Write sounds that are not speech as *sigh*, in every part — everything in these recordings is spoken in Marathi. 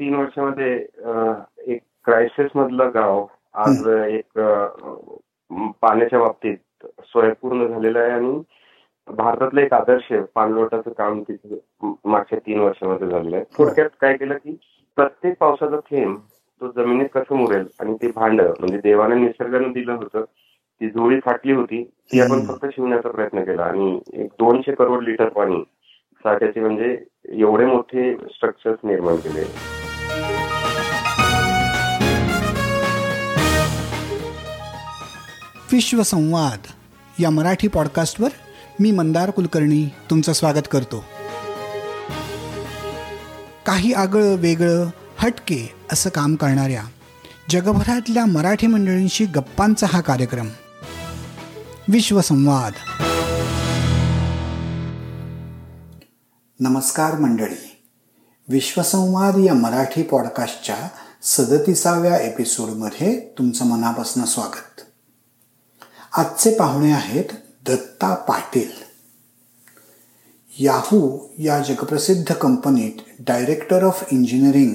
तीन वर्षामध्ये एक क्रायसिस मधलं गाव आज एक पाण्याच्या बाबतीत स्वयंपूर्ण झालेलं आहे आणि भारतातलं एक आदर्श पाणलोटाचं काम तिथे मागच्या तीन वर्षामध्ये झालेलं आहे. थोडक्यात काय केलं की प्रत्येक पावसाचा थेंब तो जमिनीत कसं मुरेल आणि ते भांड म्हणजे देवाने निसर्गाने दिलं होतं ती जोळी फाटली होती ती आपण फक्त शिवण्याचा प्रयत्न केला. आणि एक दोनशे करोड लिटर पाणी साठ्याचे म्हणजे एवढे मोठे स्ट्रक्चर्स निर्माण केले. विश्वसंवाद या मराठी पॉडकास्टवर मी मंदार कुलकर्णी तुमचं स्वागत करतो. काही आगळं वेगळं हटके असं काम करणाऱ्या जगभरातल्या मराठी मंडळींशी गप्पांचा हा कार्यक्रम. विश्वसंवाद नमस्कार मंडळी. विश्वसंवाद या मराठी पॉडकास्टच्या सदतीसाव्या एपिसोडमध्ये तुमचं मनापासून स्वागत. आजचे पाहुणे आहेत दत्ता पाटील. याहू या जगप्रसिद्ध कंपनीत डायरेक्टर ऑफ इंजिनिअरिंग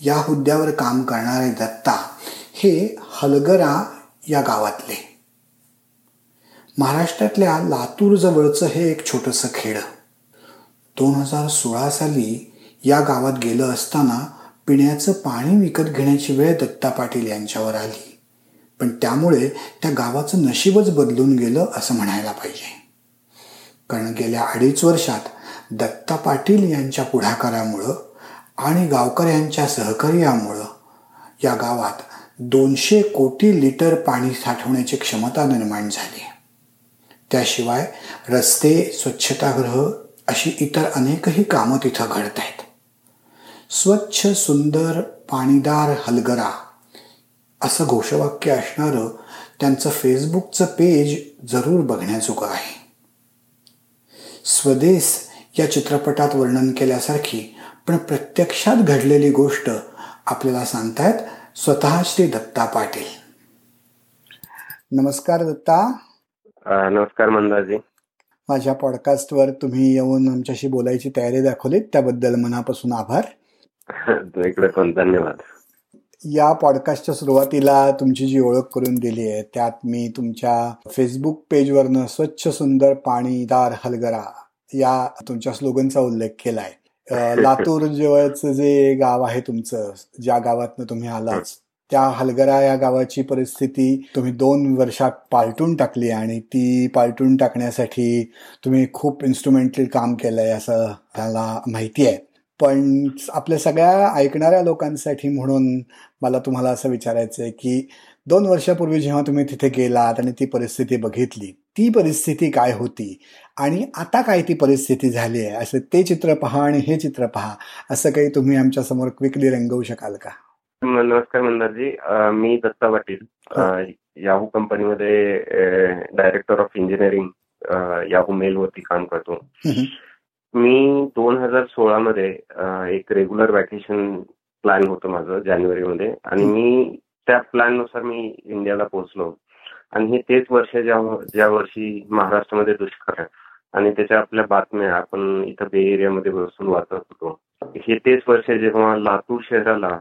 या हुद्द्यावर काम करणारे दत्ता हे हलगरा या गावातले. महाराष्ट्रातल्या लातूरजवळचं हे एक छोटंसं खेड. दोन हजार सोळा साली या गावात गेलं असताना पिण्याचं पाणी विकत घेण्याची वेळ दत्ता पाटील यांच्यावर आली. पण त्यामुळे त्या गावाचं नशीबच बदलून गेलं असं म्हणायला पाहिजे. कारण गेल्या अडीच वर्षात दत्ता पाटील यांच्या पुढाकारामुळं आणि गावकऱ्यांच्या सहकार्यामुळं या गावात दोनशे कोटी लिटर पाणी साठवण्याची क्षमता निर्माण झाली. त्याशिवाय रस्ते स्वच्छतागृह अशी इतर अनेकही कामं तिथं घडत आहेत स्वच्छ सुंदर पाणीदार हलगरा असं घोषवाक्य असणारं त्यांचं फेसबुकचं पेज जरूर बघण्याजोगं आहे. स्वदेश या चित्रपटात वर्णन केल्यासारखी पण प्रत्यक्षात घडलेली गोष्ट आपल्याला सांगतायत स्वतः श्री दत्ता पाटील. नमस्कार दत्ता. नमस्कार मंदाजी. माझ्या पॉडकास्टवर तुम्ही येऊन आमच्याशी बोलायची तयारी दाखवलीत त्याबद्दल मनापासून आभार. *laughs* इकडे पण धन्यवाद. या पॉडकास्टच्या सुरुवातीला तुमची जी ओळख करून दिली आहे त्यात मी तुमच्या फेसबुक पेजवरनं स्वच्छ सुंदर पाणीदार हलगरा या तुमच्या स्लोगनचा उल्लेख केलाय. *laughs* लातूर जवळचं जे गाव आहे तुमचं ज्या गावातनं तुम्ही आलाच त्या हलगरा या गावाची परिस्थिती तुम्ही दोन वर्षात पालटून टाकली आणि ती पालटून टाकण्यासाठी तुम्ही खूप इन्स्ट्रुमेंटल काम केलंय असं त्याला माहिती आहे. पण आपल्या सगळ्या ऐकणाऱ्या लोकांसाठी म्हणून मला तुम्हाला असं विचारायचं आहे की दोन वर्षापूर्वी जेव्हा तुम्ही तिथे गेलात आणि ती परिस्थिती बघितली ती परिस्थिती काय होती? आणि आता काय ती परिस्थिती झाली आहे? असं ते चित्र पहा आणि हे चित्र पहा. असं काही तुम्ही आमच्यासमोर क्विकली रंगवू शकाल का? नमस्कार मंदारजी. मी दत्ता पाटील. याहू कंपनीमध्ये director of engineering Yahoo mail वरती काम करतो. मी दोन हजार सोळा मध्ये एक रेग्युलर वॅकेशन प्लॅन होतं माझं जानेवारीमध्ये. आणि मी त्या प्लॅननुसार मी इंडियाला पोहोचलो. आणि हे तेच वर्ष ज्या ज्या वर्षी महाराष्ट्रामध्ये दुष्काळ आणि त्याच्या आपल्या बातम्या आपण इथं बे एरियामध्ये बसून वाचत होतो. हे तेच वर्ष जेव्हा लातूर शहराला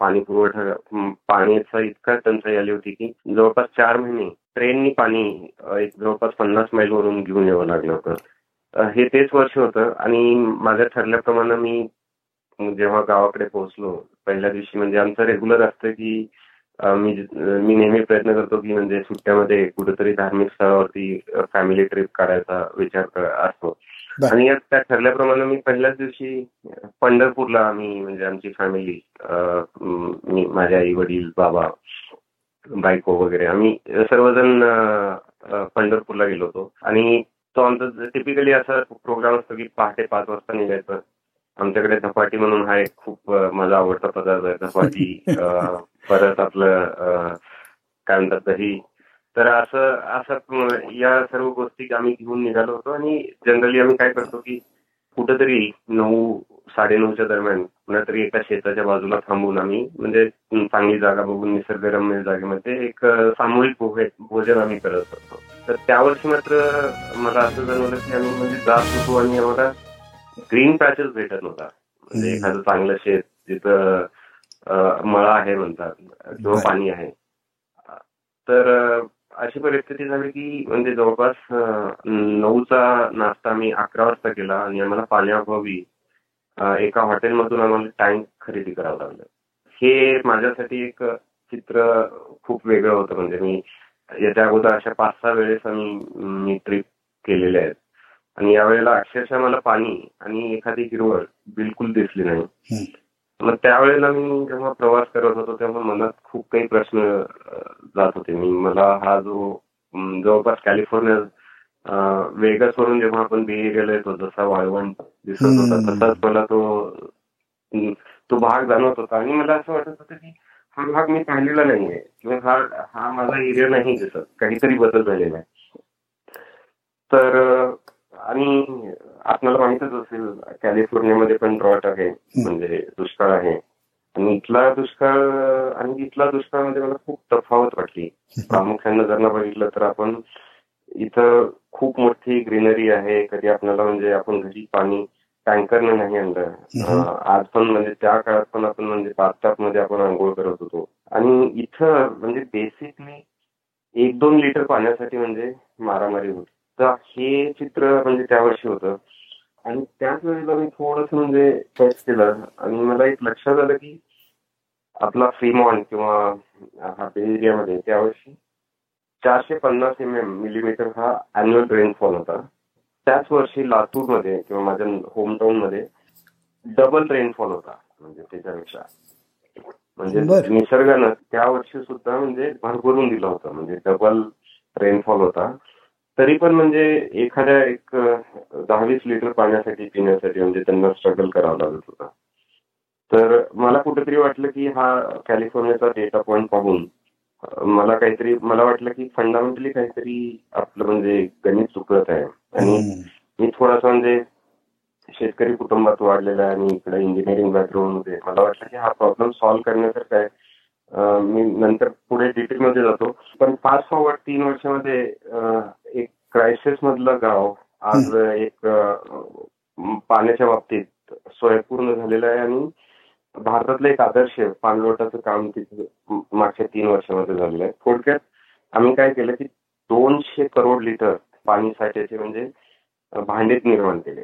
पाणी पुरवठा पाण्याचा इतका टंचाई आली होती की जवळपास चार महिने ट्रेननी पाणी एक जवळपास पन्नास मैलवरून घेऊन यावं लागलं होतं. हे तेच वर्ष होतं आणि माझ्या ठरल्याप्रमाणे मी जेव्हा गावाकडे पोहोचलो पहिल्या दिवशी म्हणजे आमचं रेग्युलर असतं की मी मी नेहमी प्रयत्न करतो की म्हणजे सुट्ट्यामध्ये कुठेतरी धार्मिक स्थळावरती फॅमिली ट्रिप काढायचा विचार असतो. आणि त्या ठरल्याप्रमाणे मी पहिल्याच दिवशी पंढरपूरला आम्ही म्हणजे आमची फॅमिली मी माझे आई वडील बाबा बायको वगैरे आम्ही सर्वजण पंढरपूरला गेलो होतो. आणि तो आमचा टिपिकली असा प्रोग्राम असतो की पहाटे पाच वाजता निघायचं. आमच्याकडे धपाटी म्हणून हा एक खूप माझा आवडता पदार्थ आहे धपाटी *laughs* परत आपलं काय म्हणतात दही. तर असं असं या सर्व गोष्टी आम्ही घेऊन निघालो होतो आणि जनरली आम्ही काय करतो की कुठंतरी नऊ साडेनऊच्या दरम्यान कुणातरी एका शेताच्या बाजूला थांबून आम्ही म्हणजे चांगली जागा बघून निसर्गरम्य जागेमध्ये एक सामूहिक भोजन आम्ही करत असतो. तर त्यावर्षी मात्र मला असं जाणवलं की आम्ही म्हणजे जात होतो आणि आम्हाला ग्रीन पॅचेस भेटत नव्हता. म्हणजे एखादं चांगलं शेत जिथं मळा आहे म्हणतात किंवा पाणी आहे. तर अशी परिस्थिती झाली की म्हणजे जवळपास नऊचा नाश्ता मी अकरा वाजता केला आणि आम्हाला पाण्याअभावी एका हॉटेलमधून आम्हाला टँक खरेदी करावं लागलं. हे माझ्यासाठी एक चित्र खूप वेगळं होतं. म्हणजे मी याच्या अगोदर अशा पाच सहा वेळेस आम्ही मी ट्रिप केलेल्या आहेत. आणि यावेळेला अक्षरशः मला पाणी आणि एखादी हिरवळ बिलकुल दिसली नाही. मग त्यावेळेला मी जेव्हा प्रवास करत होतो तेव्हा मनात खूप काही प्रश्न जात होते. मी मला हा जो जवळपास कॅलिफोर्निया वेगस वरून जेव्हा आपण बी एरियाला येतो जसा वाळवंट दिसत होता तसाच मला तो तो भाग जाणवत होता. आणि मला असं वाटत होतं की हा भाग मी पाहिलेला नाहीये किंवा हा हा माझा एरिया नाही दिसत. काहीतरी बदल झालेला आहे. तर आणि आपल्याला माहितच असेल कॅलिफोर्नियामध्ये पण ड्रॉट आहे म्हणजे दुष्काळ आहे. आणि इथला दुष्काळ आणि इथला दुष्काळमध्ये मला खूप तफावत वाटली. प्रामुख्याने जर बघितलं तर आपण इथं खूप मोठी ग्रीनरी आहे. कधी आपल्याला म्हणजे आपण घरी पाणी टँकरने नाही आणलं आज पण म्हणजे त्या काळात पण आपण म्हणजे बाथटबमध्ये आपण आंघोळ करत होतो. आणि इथं म्हणजे बेसिकली एक दोन लिटर पाण्यासाठी म्हणजे मारामारी होती. तर हे चित्र म्हणजे त्या वर्षी होतं. आणि त्याच वेळेला मी थोडस म्हणजे सर्च केलं. आणि मला एक लक्षात आलं की आपला फ्रीमॉन किंवा हा एरियामध्ये त्यावर्षी चारशे पन्नास एम एम मिलीमीटर हा अॅन्युअल रेनफॉल होता. त्याच वर्षी लातूरमध्ये किंवा माझ्या होमटाऊन मध्ये डबल रेनफॉल होता म्हणजे त्याच्यापेक्षा. म्हणजे निसर्गानं त्या वर्षी सुद्धा म्हणजे भरभरून दिलं होतं म्हणजे डबल रेनफॉल होता. तरी पण म्हणजे एखाद्या एक दहावीस लिटर पाण्यासाठी पिण्यासाठी म्हणजे त्यांना स्ट्रगल करावं लागत होता. तर मला कुठेतरी वाटलं की हा कॅलिफोर्नियाचा डेटा पॉइंट पाहून मला काहीतरी मला वाटलं की फंडामेंटली काहीतरी आपलं म्हणजे गणित चुकत आहे. आणि मी थोडासा म्हणजे शेतकरी कुटुंबात वाढलेला आहे आणि इकडे इंजिनिअरिंग बॅकग्राऊंडमध्ये. मला वाटलं की हा प्रॉब्लेम सॉल्व्ह करण्यासारखा आहे. मी नंतर पुढे डिटेलमध्ये जातो. पण फास्ट फॉरवर्ड तीन वर्षामध्ये एक क्रायसिस मधलं गाव आज एक पाण्याच्या बाबतीत स्वयंपूर्ण झालेलं आहे आणि भारतातलं एक आदर्श पाणलोटाचं काम तिथे मागच्या तीन वर्षामध्ये झालेलं आहे. थोडक्यात आम्ही काय केलं की दोनशे करोड लिटर पाणी साठ्याचे म्हणजे भांडेत निर्माण केले.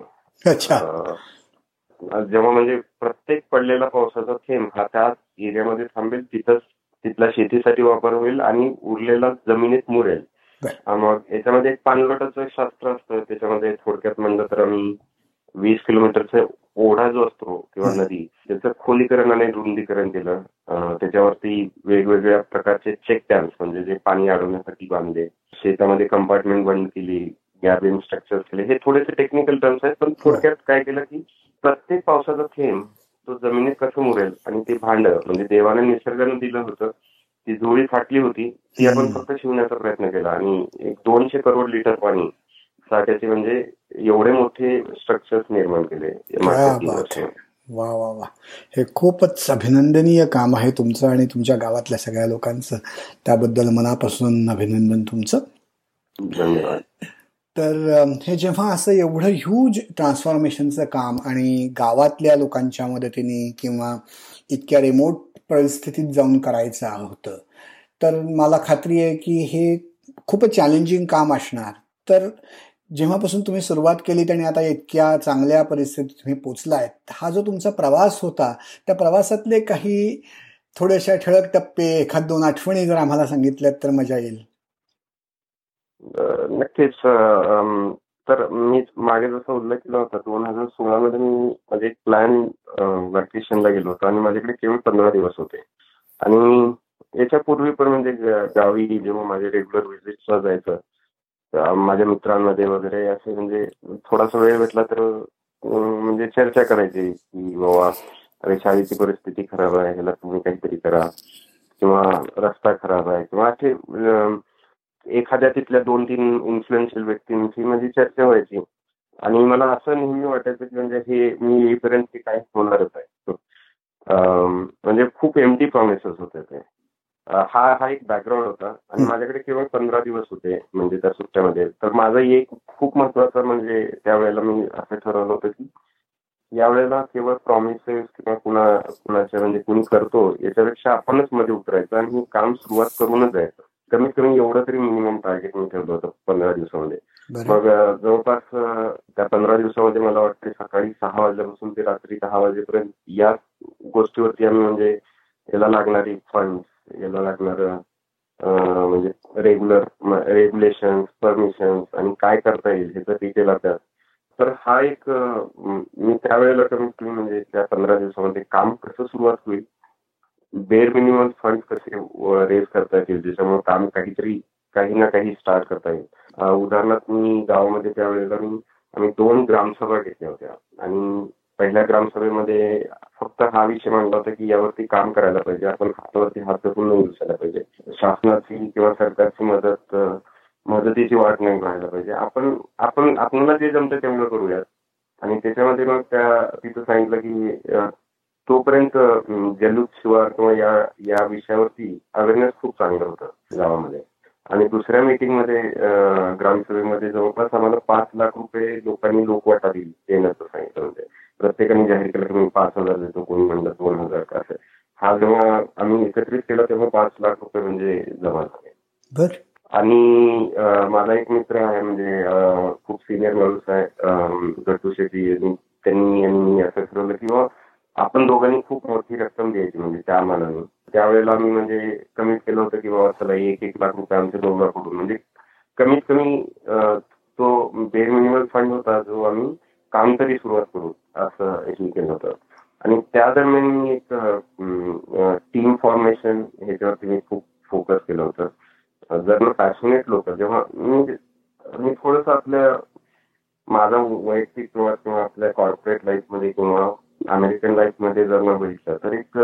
जेव्हा म्हणजे प्रत्येक पडलेला पावसाचा थेंब हा त्या एरियामध्ये थांबेल तिथंच तिथला शेतीसाठी वापर होईल आणि उरलेला जमिनीत मुरेल. मग याच्यामध्ये एक पाणलोटाचं शास्त्र असतं. त्याच्यामध्ये थोडक्यात म्हणलं तर आम्ही वीस किलोमीटरचा ओढा जो असतो किंवा नदी त्याचं खोलीकरण आणि रुंदीकरण केलं. त्याच्यावरती वेगवेगळ्या प्रकारचे चेक डॅम्स म्हणजे जे पाणी अडवण्यासाठी बांधले शेतामध्ये कंपार्टमेंट बंद केली गॅबिन स्ट्रक्चर केले. हे थोडेसे टेक्निकल टर्म्स आहेत पण थोडक्यात काय केलं की प्रत्येक पावसाचा थेंब तो जमिनीत कसं मुरेल आणि ते भांड म्हणजे देवाने निसर्गाने दिलं होतं ती जोळी फाटली होती ती आपण फक्त शिवण्याचा प्रयत्न केला. आणि एक दोनशे करोड लिटर पाणी साठ्याचे म्हणजे एवढे मोठे स्ट्रक्चर्स निर्माण केले वा वा वा हे खूपच अभिनंदनीय काम आहे तुमचं आणि तुमच्या गावातल्या सगळ्या लोकांचं. त्याबद्दल मनापासून अभिनंदन तुमचं. धन्यवाद. तर हे जेव्हा असं एवढं ह्यूज ट्रान्सफॉर्मेशनचं काम आणि गावातल्या लोकांच्या मदतीने किंवा इतक्या रिमोट परिस्थितीत जाऊन करायचं होतं तर मला खात्री आहे की हे खूपच चॅलेंजिंग काम असणार. तर जेव्हापासून तुम्ही सुरुवात केली आणि आता इतक्या चांगल्या परिस्थितीत तुम्ही पोचलाय हा जो तुमचा प्रवास होता त्या प्रवासातले काही थोड्याशा ठळक टप्पे एखाद दोन आठवणी जर आम्हाला सांगितल्यात तर मजा येईल. नक्कीच. तर मी मागे जसं उल्लेख केला होता दोन हजार सोळा मध्ये मी माझे एक प्लॅन व्हॅकेशनला गेलो होतो आणि माझ्याकडे केवळ पंधरा दिवस होते. आणि याच्या पूर्वी पण म्हणजे गावी जेव्हा माझे रेग्युलर व्हिजिटला जायचं माझ्या मित्रांमध्ये वगैरे असे म्हणजे थोडासा वेळ भेटला तर म्हणजे चर्चा करायची की बाबा अरे शाळेची परिस्थिती खराब आहे ह्याला तुम्ही काहीतरी करा. किंवा रस्ता खराब आहे किंवा असे एखाद्या तिथल्या दोन तीन इन्फ्लुएन्शियल व्यक्तींची म्हणजे चर्चा व्हायची. आणि मला असं नेहमी वाटायचं की म्हणजे हे मी येईपर्यंत काय होणारच आहे. म्हणजे खूप एमटी प्रॉमिसेस होते ते. हा हा एक बॅकग्राऊंड होता. आणि माझ्याकडे केवळ पंधरा दिवस होते म्हणजे त्या सुट्ट्यामध्ये. तर माझा एक खूप महत्त्वाचा म्हणजे त्यावेळेला मी असं ठरवलं होतं की यावेळेला केवळ प्रॉमिसेस किंवा कुणा कुणाच्या म्हणजे कुणी करतो याच्यापेक्षा आपणच मध्ये उतरायचं आणि काम सुरुवात करूनच जायचं. कमीत कमी एवढं तरी मिनिमम टार्गेट मी ठेवलं होतं पंधरा दिवसामध्ये. मग जवळपास त्या पंधरा दिवसामध्ये मला वाटते सकाळी सहा वाजल्यापासून ते रात्री दहा वाजेपर्यंत या गोष्टीवरती आम्ही म्हणजे याला लागणारी फंड याला लागणार म्हणजे रेग्युलर रेग्युलेशन परमिशन आणि काय करता येईल ह्याचं डिटेल अभ्यास तर हा एक मी त्यावेळेला कमीत कमी म्हणजे त्या पंधरा दिवसामध्ये काम कसं सुरुवात होईल बेर मिनिमम फंड कसे रेज करता येतील ज्याच्यामुळे काम काहीतरी काही ना काही स्टार्ट करता येईल. उदाहरणार्थ मी गावामध्ये त्यावेळेला मी आम्ही दोन ग्रामसभा घेतल्या होत्या आणि पहिल्या ग्रामसभेमध्ये फक्त हा विषय मांडला होता की यावरती काम करायला पाहिजे. आपण हातावरती हात पूर्ण उचलायला पाहिजे. शासनाची किंवा सरकारची मदत मदतीची वाट नाही व्हायला पाहिजे. आपण आपण आपल्याला जे जमतं तेवढं करूयात. आणि त्याच्यामध्ये मग त्या तिथं सांगितलं की तोपर्यंत जलूद शिवार किंवा या या विषयावरती अवेअरनेस खूप चांगलं होतं गावामध्ये. आणि दुसऱ्या मीटिंगमध्ये ग्रामसभेमध्ये जवळपास आम्हाला पाच लाख रुपये लोकांनी लोकवाटा दिली देण्याचं सांगितलं होतं. प्रत्येकाने जाहीर केलं की मी पाच हजार देतो कोणी म्हणलं दोन हजार असं. हा जेव्हा आम्ही एकत्रित केला तेव्हा पाच लाख रुपये म्हणजे जमा झाले. आणि माझा एक मित्र आहे म्हणजे खूप सिनियर माणूस आहे गट्टू शेट्टी त्यांनी आणि असं ठरवलं की आपण दोघांनी खूप मोठी रक्कम द्यायची म्हणजे त्या मानाने त्यावेळेला मी म्हणजे कमीत केलं होतं की बाबा चला एक एक लाख रुपये आमच्या दोघांकडून म्हणजे कमीत कमी तो बेर मिनिमल फंड होता जो आम्ही काम तरी सुरुवात करू. असं हे केलं होतं. आणि त्या दरम्यान मी एक टीम फॉर्मेशन ह्याच्यावरती मी खूप फोकस केलं होतं. जर पॅशनेट लोक जेव्हा मी मी थोडस आपल्या माझा वैयक्तिक किंवा किंवा आपल्या कॉर्पोरेट लाईफमध्ये किंवा अमेरिकन लाईफमध्ये जर न बघितलं तर एक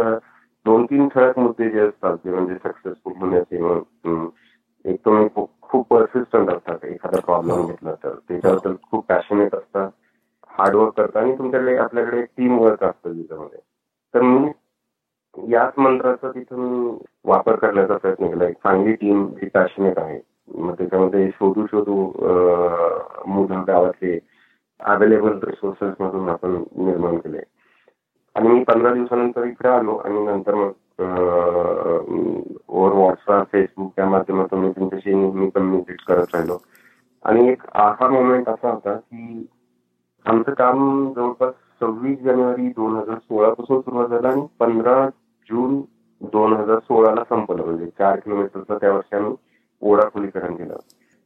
दोन तीन ठळक मुद्दे जे असतात ते म्हणजे सक्सेसफुल होण्याचे एक तुम्ही खूप परसिस्टंट असतात. एखादा प्रॉब्लेम घेतला तर त्याच्याबद्दल खूप पॅशनेट असतात. हार्डवर्क करता आणि तुमच्याकडे आपल्याकडे टीम वर्क असतं त्याच्यामध्ये. तर मी याच मंत्राचा तिथं मी वापर करण्याचा प्रयत्न केला. एक चांगली टीम जी पॅशनेट आहे. मग त्याच्यामध्ये शोधू शोधू मुलं गावातले अवेलेबल रिसोर्सेस मधून आपण निर्माण केले. आणि मी पंधरा दिवसानंतर इकडे आलो आणि नंतर मग ओव्हर व्हॉट्सअप फेसबुक या माध्यमातून मी तुमच्याशी नेहमी कम्युनिकेट करत राहिलो. आणि एक आहा मोमेंट असा होता की आमचं काम जवळपास सव्वीस जानेवारी दोन हजार सोळा पासून सुरुवात झालं आणि पंधरा जून दोन हजार सोळाला संपलं. म्हणजे चार किलोमीटरचं त्या वर्षी आम्ही ओढा खोलीकरण केलं.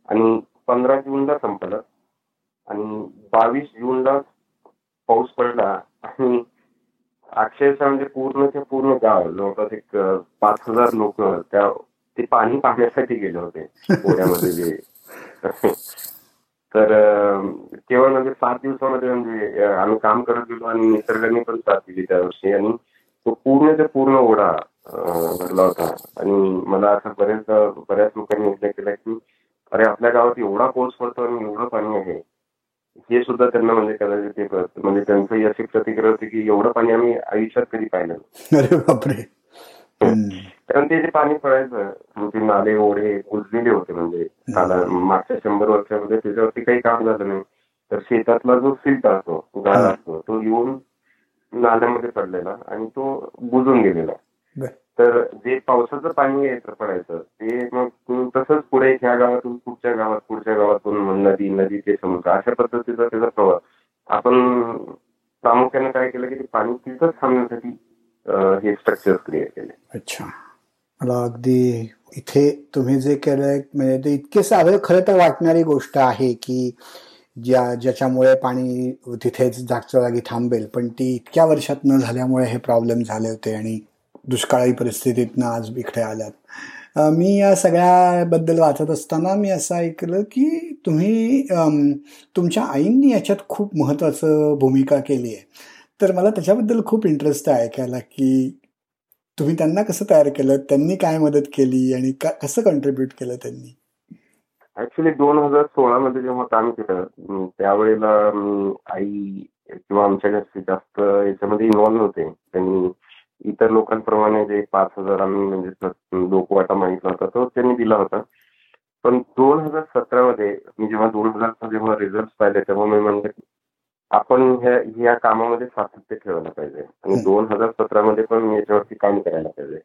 आणि पंधरा जूनला संपलं. आणि बावीस जूनला पाऊस पडला आणि अक्षरशः म्हणजे पूर्णच्या पूर्ण गाव जवळपास एक पाच हजार लोक त्या ते पाणी पाहण्यासाठी गेले होते. *laughs* पुण्यामध्ये जे *laughs* म्हणजे सात दिवसामध्ये म्हणजे आम्ही काम करत गेलो आणि निसर्गाने पण साथ दिली त्या वर्षी. आणि तो पूर्णच्या पूर्ण ओढा भरला होता. आणि मला असं बरेच बऱ्याच लोकांनी उल्लेख केला की अरे आपल्या गावात एवढा पाऊस पडतो आणि एवढं पाणी आहे. हे सुद्धा त्यांना म्हणजे कदाचित ते म्हणजे त्यांचं अशी प्रतिक्रिया होती की एवढं पाणी आम्ही आयुष्यात कधी पाहिलं अरे बापरे. कारण ते जे पाणी पडायचं ते नाले ओढे उजलेले होते म्हणजे मागच्या शंभर वर्षामध्ये त्याच्यावरती काही काम झालं नाही. तर शेतातला जो सिल्ट असतो गाळ असतो तो येऊन नाल्यामध्ये पडलेला आणि तो बुजून गेलेला. तर जे पावसाचं पाणी यायचं पडायचं ते मग तसंच पुढे ह्या गावातून पुढच्या गावात पुढच्या गावातून नदी नदी ते समुद्र अशा पद्धतीचा त्याचा प्रवास आपण प्रामुख्याने काय केलं की ते पाणी तिथंच थांबण्यासाठी हे स्ट्रक्चर क्रिएट केले. अच्छा. मला अगदी इथे तुम्ही जे केलंय म्हणजे ते इतके साधं खरं तर वाटणारी गोष्ट आहे की ज्या ज्याच्यामुळे पाणी तिथेच जागच्या जागी थांबेल. पण ती इतक्या वर्षात न झाल्यामुळे हे प्रॉब्लेम झाले होते आणि दुष्काळी परिस्थितीतनं आज इकडे आल्यात मी या सगळ्याबद्दल वाचत असताना मी असं ऐकलं की तुम्ही तुमच्या आईंनी याच्यात खूप महत्त्वाचं भूमिका केली आहे. तर मला त्याच्याबद्दल खूप इंटरेस्ट आहे ऐकायला की तुम्ही त्यांना कसं तयार केलं? त्यांनी काय मदत केली? आणि का कसं कंट्रीब्यूट केलं त्यांनी? ऍक्च्युली दोन हजार सोळा मध्ये जेव्हा काम केलं त्यावेळेला मी आई किंवा आमच्या घरचे जास्त याच्यामध्ये इन्व्हॉल्व्ह होते त्यांनी इतर लोकांप्रमाणे जे पाच हजार आम्ही म्हणजे लोकवाटा मागितला होता तो त्यांनी दिला होता. पण दोन हजार सतरा मध्ये मी जेव्हा दोन हजारचा जेव्हा रिझल्ट पाहिले तेव्हा मी म्हणलं आपण ह्या कामामध्ये सातत्य ठेवायला पाहिजे. आणि दोन हजार सतरा मध्ये पण याच्यावरती काम करायला पाहिजे.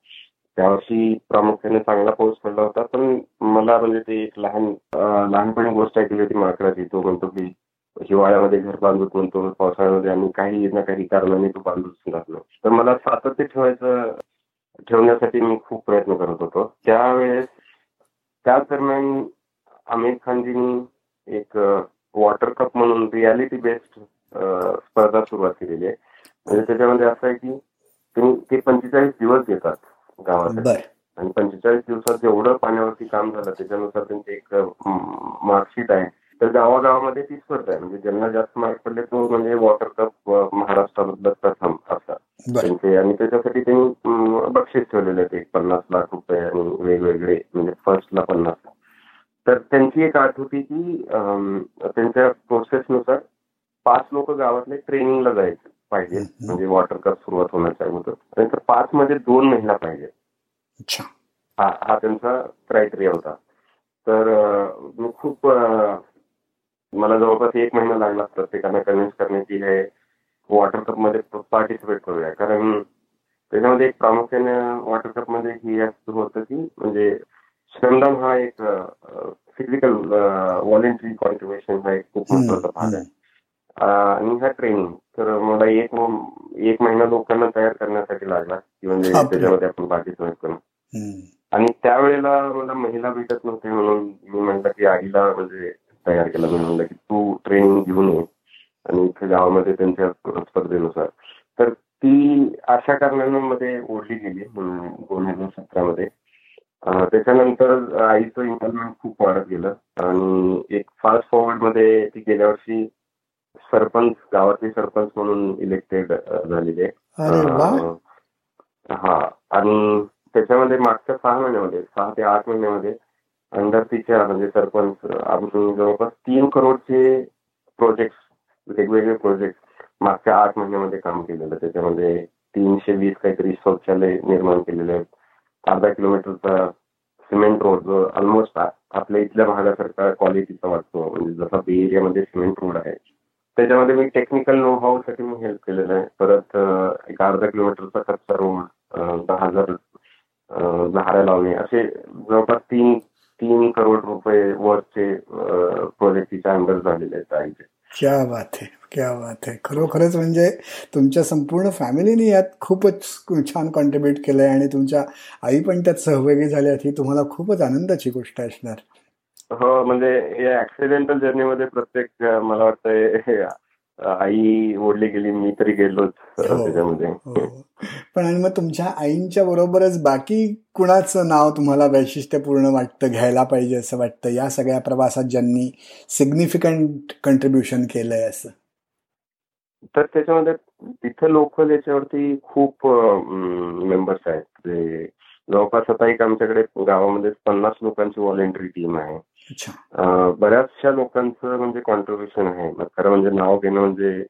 त्यावर्षी प्रामुख्याने चांगला पाऊस पडला होता पण मला म्हणजे ते एक लहान लहानपणी गोष्ट ऐकली होती माकडाची तो म्हणतो की हिवाळ्यामध्ये घर बांधूत म्हणतो पावसाळ्यामध्ये आम्ही काही ना काही कारणाने तो बांधूच घातलो. तर मला सातत्य ठेवायचं ठेवण्यासाठी मी खूप प्रयत्न करत होतो. त्यावेळेस त्याच दरम्यान आमिर खानजींनी एक वॉटर कप म्हणून रियालिटी बेस्ड स्पर्धा सुरुवात केलेली आहे. म्हणजे त्याच्यामध्ये असं आहे की तुम्ही ते पंचेचाळीस दिवस घेतात गावात आणि पंचेचाळीस दिवसात जेवढं पाण्यावरती काम झालं त्याच्यानुसार त्यांचे एक मार्कशीट आहे. तर गावागावामध्ये ती स्पर्धा आहे. म्हणजे ज्यांना जास्त मार्क पडले तो म्हणजे वॉटर कप महाराष्ट्रामधलं प्रथम असतात त्यांचे आणि त्याच्यासाठी त्यांनी बक्षीस ठेवलेले आहेत एक पन्नास लाख रुपये आणि वेगवेगळे म्हणजे फर्स्टला पन्नास तर त्यांची एक आठ होती की त्यांच्या प्रोसेसनुसार पाच लोक गावातले ट्रेनिंगला जायचे. पाहिजे. म्हणजे वॉटर कप सुरुवात होण्याच्या अगोदर. नंतर पाच मध्ये दोन महिला पाहिजे. हा हा त्यांचा क्रायटेरिया होता. तर मी खूप मला जवळपास एक महिना लागला प्रत्येकाला कन्व्हिन्स करण्याची हे वॉटर कपमध्ये पार्टिसिपेट करूया. कारण त्याच्यामध्ये एक प्रामुख्याने वॉटर कपमध्ये ही असं होतं की म्हणजे श्रमदान हा एक फिजिकल व्हॉलेंटरी कॉन्ट्रीब्युशन हा एक खूप महत्त्वाचा भाग आहे. आणि हा ट्रेनिंग तर मला एक एक महिना लोकांना तयार करण्यासाठी लागला. की म्हणजे त्याच्यामध्ये आपण पार्टिसिपेट करू आणि त्यावेळेला मला महिला भेटत नव्हते म्हणून मी म्हणलं की आईला म्हणजे तयार केला. मी म्हणलं की तू ट्रेनिंग घेऊन ये. आणि इथे गावामध्ये त्यांच्या स्पर्धेनुसार. तर ती अशा कारणांमध्ये ओढली गेली दोन हजार सतरामध्ये. त्याच्यानंतर आईचं इन्व्हॉल्वमेंट खूप वाढत गेलं. आणि एक फास्ट फॉरवर्डमध्ये ती गेल्या वर्षी सरपंच गावातले सरपंच म्हणून इलेक्टेड झालेले हा आणि त्याच्यामध्ये मागच्या सहा महिन्यामध्ये सहा ते आठ महिन्यामध्ये अंडर तिच्या म्हणजे सरपंच आपण जवळपास तीन करोडचे प्रोजेक्ट वेगवेगळे प्रोजेक्ट मागच्या आठ महिन्यामध्ये काम केलेलं त्याच्यामध्ये तीनशे वीस काहीतरी शौचालय निर्माण केलेले आहेत. अर्धा किलोमीटरचा सिमेंट रोड जो ऑलमोस्ट आपल्या इथल्या भागासारखा क्वालिटीचा वाटतो. म्हणजे जसा बी एरियामध्ये सिमेंट रोड आहे त्याच्यामध्ये मी टेक्निकल नो हाऊ साठी मी हेल्प केलेलं आहे. परत एक अर्धा किलोमीटरचा कच्चा रोड दहा हजार झाडं लावणे. असे जवळपास तीन तीन करोड रुपये वरचे प्रोजेक्ट तिच्या अंडर झालेले आहेत आईचे. क्या बात आहे. क्या बात आहे. खरोखरच म्हणजे तुमच्या संपूर्ण फॅमिलीने यात खूपच छान कॉन्ट्रीब्युट केलंय आणि तुमच्या आई पण त्यात सहभागी झाल्यात ही तुम्हाला खूपच आनंदाची गोष्ट असणार. हो म्हणजे या ऍक्सिडेंटल जर्नीमध्ये प्रत्येक मला वाटतं आई ओढली गेली मी तरी गेलोच हो, त्याच्यामध्ये. हो. पण आणि मग तुमच्या आईंच्या बरोबरच बाकी कुणाचं नाव तुम्हाला वैशिष्ट्यपूर्ण वाटतं घ्यायला पाहिजे असं वाटतं? या सगळ्या प्रवासात ज्यांनी सिग्निफिकंट कंट्रीब्युशन केलंय असं. तर त्याच्यामध्ये तिथं लोक याच्यावरती खूप मेंबर्स आहेत. जवळपास आता एक आमच्याकडे गावामध्ये पन्नास लोकांची व्हॉलेंटरी टीम आहे. बऱ्याचशा लोकांचं म्हणजे कॉन्ट्रीब्युशन आहे. खरं म्हणजे नाव घेणं म्हणजे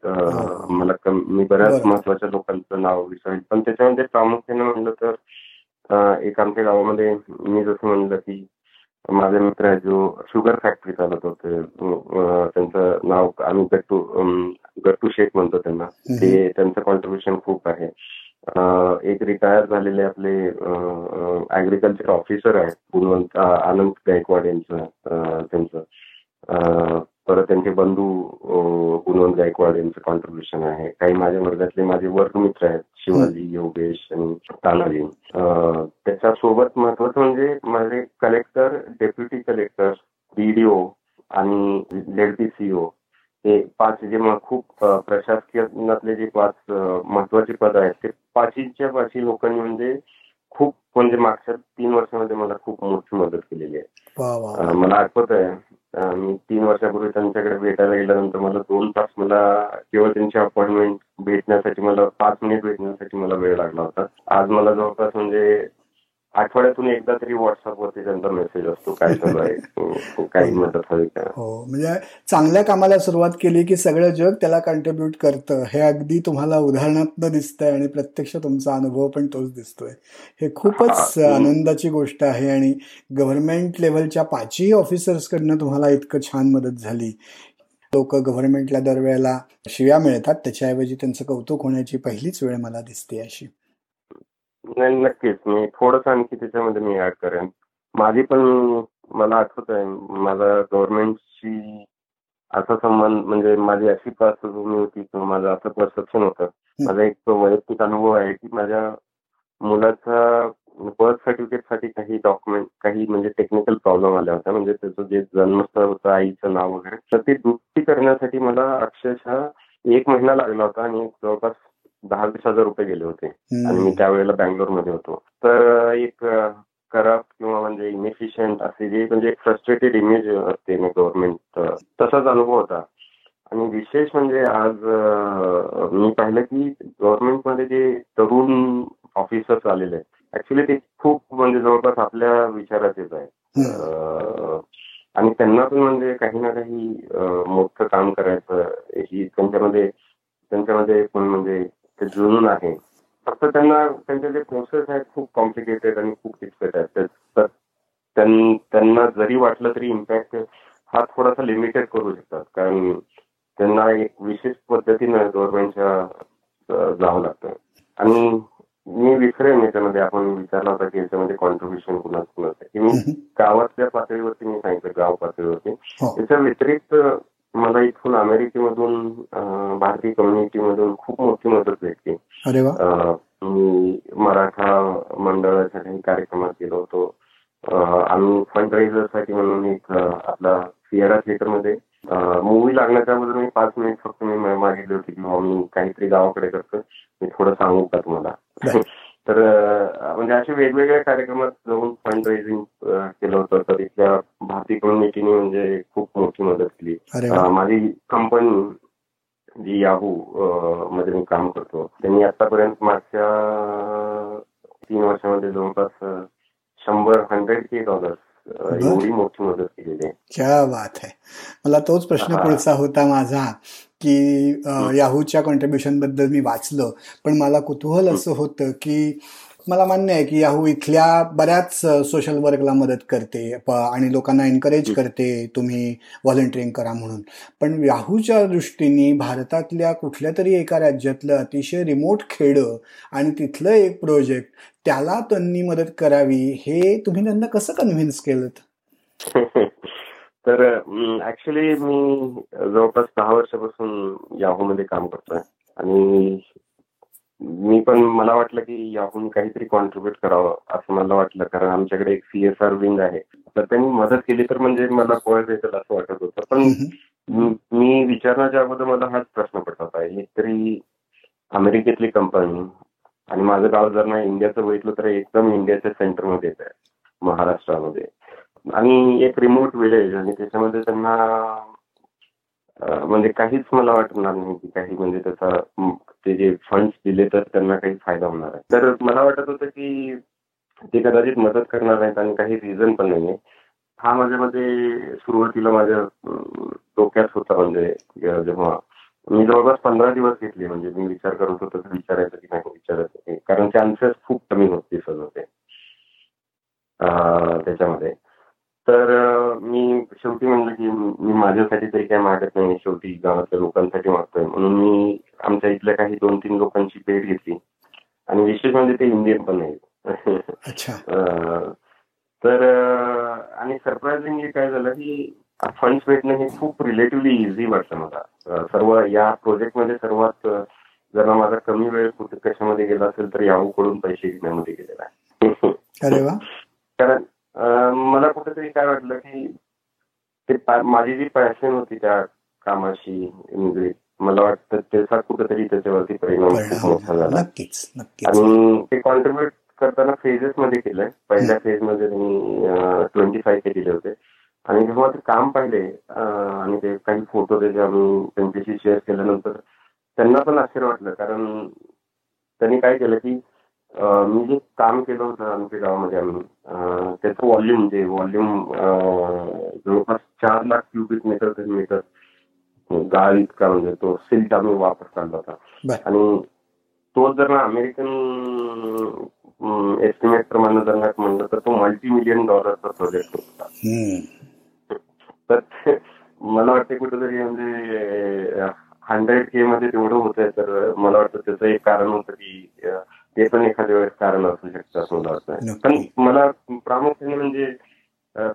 मला मी बऱ्याच महत्त्वाच्या लोकांचं नाव विसरेल. पण त्याच्यामध्ये प्रामुख्याने म्हणलं तर एक आमच्या गावामध्ये मी जसं म्हणलं की माझे मित्र आहे जो शुगर फॅक्टरी चालत होते. त्यांचं नाव आम्ही गट्टू गट्टू शेख म्हणतो त्यांना. ते त्यांचं कॉन्ट्रीब्युशन खूप आहे. एक रिटायर झालेले आपले ऍग्रिकल्चर ऑफिसर आहेत गुणवंत आनंद गायकवाड यांचं त्यांचं. परत त्यांचे बंधू गुणवंत गायकवाड यांचं कॉन्ट्रीब्युशन आहे. काही माझ्या वर्गातले माझे वर्गमित्र आहेत शिवाजी योगेश आणि तानाजी. त्याच्यासोबत महत्वाचं म्हणजे माझे कलेक्टर डेप्युटी कलेक्टर डीडीओ आणि लेडपी सीओ हे पाच जे खूप प्रशासकीय जे पाच महत्त्वाचे पद आहेत ते पाचीच्या पाची लोकांनी म्हणजे खूप म्हणजे मागच्या तीन वर्षामध्ये मला खूप मोठी मदत केलेली आहे. मला आठवत आहे मी तीन वर्षापूर्वी त्यांच्याकडे भेटायला गेल्यानंतर मला दोन तास मला केवळ त्यांची अपॉइंटमेंट भेटण्यासाठी मला पाच मिनिट भेटण्यासाठी मला वेळ लागला होता. आज मला जवळपास म्हणजे आठवड्यातून एकदा तरी व्हॉट्सअपवरती त्यांचा मेसेज असतो काय चालू आहे? *laughs* काही मदत हवी का? हो म्हणजे चांगल्या कामाला सुरुवात केली की सगळं जग त्याला कंट्रीब्युट करतं. हे अगदी तुम्हाला उदाहरणात दिसतंय आणि प्रत्यक्ष तुमचा अनुभव पण तोच दिसतोय. हे खूपच आनंदाची गोष्ट आहे आणि गव्हर्नमेंट लेवलच्या पाचही ऑफिसर्स कडनं तुम्हाला इतकं छान मदत झाली. लोक गव्हर्नमेंटला दरवेळेला शिव्या मिळतात त्याच्याऐवजी त्यांचं कौतुक होण्याची पहिलीच वेळ मला दिसते अशी. नाही नक्कीच. मी थोडस आणखी त्याच्यामध्ये मी ऍड करेन. माझी पण मला आठवत आहे माझा गव्हर्नमेंटची असा संबंध म्हणजे माझी अशी पार्श्वभूमी होती किंवा माझं असं परसेप्शन होतं. माझा एक वैयक्तिक अनुभव आहे की माझ्या मुलाचा बर्थ सर्टिफिकेटसाठी काही डॉक्युमेंट काही म्हणजे टेक्निकल प्रॉब्लेम आल्या होत्या. म्हणजे त्याचं जे जन्मस्थळ होतं आईचं नाव वगैरे तर ते दुरुस्ती करण्यासाठी मला अक्षरशः एक महिना लागला होता आणि जवळपास दहा वीस हजार रुपये गेले होते. आणि मी त्यावेळेला बँगलोरमध्ये होतो. तर एक करप्ट किंवा म्हणजे इनएफिशियंट असे जे म्हणजे फ्रस्ट्रेटेड इमेज असते ना गव्हर्नमेंट तसाच अनुभव होता. आणि विशेष म्हणजे आज मी पाहिलं की गव्हर्नमेंटमध्ये जे तरुण ऑफिसर्स आलेले आहेत ऍक्च्युली ते खूप म्हणजे जवळपास आपल्या विचाराचेच आहे आणि त्यांना पण म्हणजे काही ना काही मोठं काम करायचं ही त्यांच्यामध्ये त्यांच्यामध्ये पण म्हणजे ते जुळून आहे. फक्त त्यांना त्यांचे जे प्रोसेस आहेत खूप कॉम्प्लिकेटेड आणि खूप किचकट आहेत. तर त्यांना जरी वाटलं तरी इम्पॅक्ट हा थोडासा लिमिटेड करू शकतात. कारण त्यांना एक विशेष पद्धतीनं गव्हर्नमेंटच्या जावं लागतं. आणि मी विसरेन याच्यामध्ये. आपण विचारला होता की याच्यामध्ये कॉन्ट्रीब्युशन कुणाच कुणाचं की मी गावातल्या पातळीवरती मी सांगितलं गाव पातळीवरती. याच्या व्यतिरिक्त मला इथून अमेरिकेमधून भारतीय कम्युनिटीमधून खूप मोठी मदत भेटली. मी मराठा मंडळाच्या काही कार्यक्रमात गेलो होतो. आम्ही फंडसाठी म्हणून एक आपला सियारा थिएटरमध्ये मूवी लागण्याच्या अगोदर मी पाच मिनिट फक्त मी मागितली होती की मी काहीतरी गावाकडे करतो मी थोडं सांगू का तुम्हाला? तर म्हणजे असे वेगवेगळ्या कार्यक्रमात जाऊन फंड रेझिंग केलं होतं. तर इथल्या भारतीय कम्युनिटीने म्हणजे खूप मोठी मदत केली. माझी कंपनी जी याहू मध्ये मी काम करतो त्यांनी आतापर्यंत मागच्या तीन वर्षामध्ये जवळपास शंभर हंड्रेड के डॉलर्स एवढी मोठी मदत केलेली आहे. क्या बात आहे मला तोच प्रश्न पुढचा होता माझा. की याहूच्या कॉन्ट्रीब्युशनबद्दल मी वाचलं. पण मला कुतूहल असं होतं की मला मान्य आहे की याहू इथल्या बऱ्याच सोशल वर्कला मदत करते आणि लोकांना एनकरेज करते तुम्ही व्हॉलेंटिअरिंग करा म्हणून. पण याहूच्या दृष्टीने भारतातल्या कुठल्या तरी एका राज्यातलं अतिशय रिमोट खेडं आणि तिथलं एक प्रोजेक्ट त्याला त्यांनी मदत करावी हे तुम्ही त्यांना कसं कन्व्हिन्स केलं *laughs* तर ऍक्च्युली मी जवळपास दहा वर्षापासून याहू मध्ये काम करतोय. आणि मी पण मला वाटलं की याहून काहीतरी कॉन्ट्रीब्युट करावं असं मला वाटलं. कारण आमच्याकडे एक सीएसआर विंग आहे. तर त्यांनी मदत केली तर म्हणजे मला पोळ देतील असं वाटत होतं. पण मी विचारण्याच्या अगोदर मला हाच प्रश्न पडत होता. एक तरी अमेरिकेतली कंपनी आणि माझं गाव जर नाही इंडियाचं बघितलं तर एकदम इंडियाच्या सेंटरमध्ये येत आहे महाराष्ट्रामध्ये. आणि एक रिमोट विलेज आणि त्याच्यामध्ये त्यांना म्हणजे काहीच मला वाटणार नाही की काही म्हणजे त्याचा ते जे फंड्स दिले तर त्यांना काही फायदा होणार आहे. तर मला वाटत होतं की ते कदाचित मदत करणार नाहीत आणि काही रिझन पण नाहीये. हा माझ्यामध्ये सुरुवातीला माझ्या डोक्यात होता म्हणजे जेव्हा मी जवळपास पंधरा दिवस घेतले म्हणजे मी विचार करत होतो तर विचारायचं की नाही विचारायचं कारण चान्सेस खूप कमी होत दिसत होते त्याच्यामध्ये. तर मी शेवटी म्हणलं की मी माझ्यासाठी तरी काही मागत नाही शेवटी गावातल्या लोकांसाठी मागतोय. म्हणून मी आमच्या इथल्या काही दोन तीन लोकांची भेट घेतली. आणि विशेष म्हणजे ते इंडियन पण नाही *laughs* तर आणि सरप्राइझिंगली काय झालं की फंड्स भेटणं हे खूप रिलेटिव्हली इझी वाटतं मला. सर्व या प्रोजेक्टमध्ये सर्वात जर माझा कमी वेळ कुठे कशामध्ये गेला असेल तर याहूकडून पैसे घेण्यामध्ये गेलेला आहे. *laughs* कारण मला कुठेतरी काय वाटलं की ते माझी जी पॅशन होती त्या कामाशी म्हणजे मला वाटतं त्याचा कुठेतरी त्याच्यावरती परिणाम खूप मोठा झाला. आणि ते कॉन्ट्रीब्युट करताना फेजेस मध्ये केलंय. पहिल्या फेजमध्ये मी ट्वेंटी फाय के दिले होते. आणि जेव्हा ते काम पाहिले आणि ते काही फोटो त्याचे आम्ही त्यांच्याशी शेअर केल्यानंतर त्यांना पण आश्चर्य वाटलं. कारण त्यांनी काय केलं की मी जे काम केलं होतं आमच्या गावामध्ये आम्ही त्याचं व्हॉल्यूम जे व्हॉल्यूम जवळपास चार लाख क्युबिक मीटर ते मीटर गाळ इतका म्हणजे तो सिल्ट आम्ही वापर काढला होता. आणि तो जर ना अमेरिकन एस्टिमेट प्रमाणे जर म्हणलं तर तो मल्टी मिलियन डॉलरचा प्रोजेक्ट होता तर मला वाटतं कुठेतरी म्हणजे हंड्रेड के मध्ये तेवढं होतंय तर मला वाटतं त्याचं एक कारण होतं की ते पण एखाद्या वेळेस कारण असू शकतं असं मला वाटतं. पण मला प्रामुख्याने म्हणजे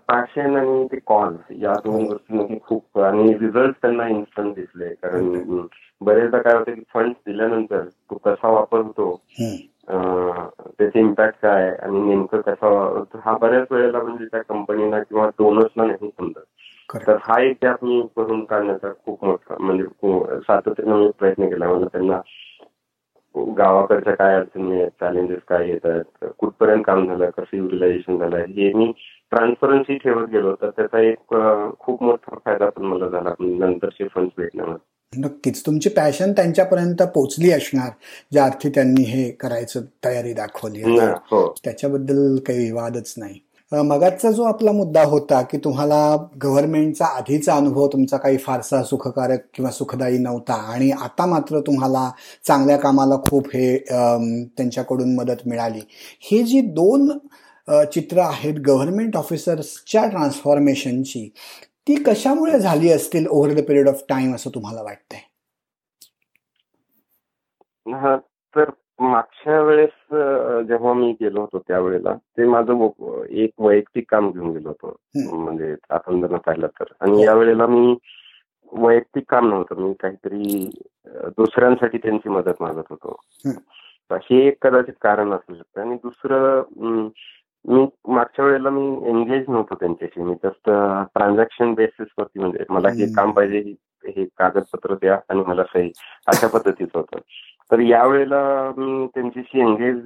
पॅशन आणि ते कॉल या दोन गोष्टींमध्ये खूप आणि रिझल्ट त्यांना इन्स्टंट दिसले कारण बरेचदा काय होतं की फंड दिल्यानंतर तो कसा वापर होतो हम्म. अं, त्याचे इम्पॅक्ट काय आणि नेमकं कसा हा बऱ्याच वेळेला म्हणजे त्या कंपनीला किंवा डोनर्सला नाही समजत. तर हा एक गॅप मी भरून काढण्याचा खूप मोठा म्हणजे सातत्यानं मी प्रयत्न केला म्हणजे त्यांना गावाकडच्या काय अडचणी आहेत चॅलेंजेस काय येत आहेत कुठपर्यंत काम झालं कसं युटिलायझेशन झालं हे मी ट्रान्सपरन्सी ठेवत गेलो तर त्याचा एक खूप मोठा फायदा पण मला झाला नंतरचे फंड भेटण्यामध्ये. नक्कीच. तुमची पॅशन त्यांच्यापर्यंत पोहोचली असणार ज्या अर्थी त्यांनी हे करायचं तयारी दाखवली हो. त्याच्याबद्दल काही वादच नाही. मगाचा जो आपला मुद्दा होता की तुम्हाला गव्हर्नमेंटचा आधीचा अनुभव तुमचा काही फारसा सुखकारक किंवा सुखदायी नव्हता आणि आता मात्र तुम्हाला चांगल्या कामाला खूप हे त्यांच्याकडून मदत मिळाली. हे जी दोन चित्र आहेत गव्हर्नमेंट ऑफिसर्सच्या ट्रान्सफॉर्मेशनची ती कशामुळे झाली असतील over the period of time असं तुम्हाला वाटतंय? तर मागच्या वेळेस जेव्हा मी गेलो होतो त्यावेळेला ते माझं एक वैयक्तिक काम घेऊन गेलो होतो. म्हणजे आपण जर पाहिलं तर. आणि यावेळेला मी वैयक्तिक काम नव्हतं. मी काहीतरी दुसऱ्यांसाठी त्यांची मदत मागत होतो. हे. एक कदाचित कारण असू शकतं. आणि दुसरं मी मागच्या वेळेला मी एंगेज नव्हतो त्यांच्याशी. मी जस्ट ट्रान्झॅक्शन बेसिस वरती म्हणजे मला हे. काम पाहिजे हे- हे कागदपत्र द्या आणि मला सही अशा पद्धतीचं होतं. तर यावेळेला मी त्यांच्याशी एंगेज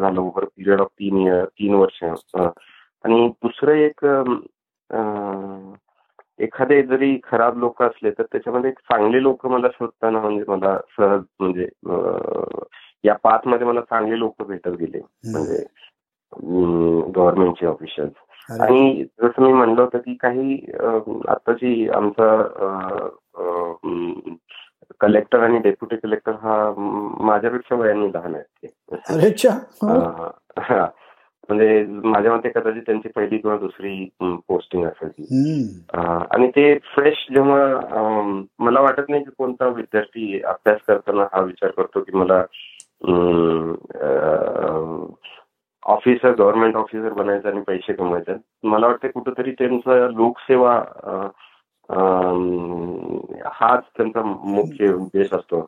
झालो ओव्हर पिरियड ऑफ तीन इयर तीन वर्ष आणि दुसरं एक एखादे जरी खराब लोक असले तर त्याच्यामध्ये एक चांगले लोक मला शोधताना म्हणजे मला सहज म्हणजे या पाथमध्ये मला चांगले लोक भेटत गेले. म्हणजे गव्हर्नमेंटचे ऑफिशियल आणि जसं मी म्हणलं होतं की काही आताची आमचा कलेक्टर आणि डेप्युटी कलेक्टर हा माझ्यापेक्षा वयाने लहान आहेत ते. म्हणजे माझ्या मते कदाचित त्यांची पहिली किंवा दुसरी पोस्टिंग असेल ती. आणि ते फ्रेश जेव्हा मला वाटत नाही की कोणता विद्यार्थी अभ्यास करताना हा विचार करतो की मला ऑफिसर गव्हर्नमेंट ऑफिसर बनायचं आणि पैसे कमवायचे. मला वाटतं कुठंतरी त्यांचा लोकसेवा हाच त्यांचा मुख्य उद्देश असतो.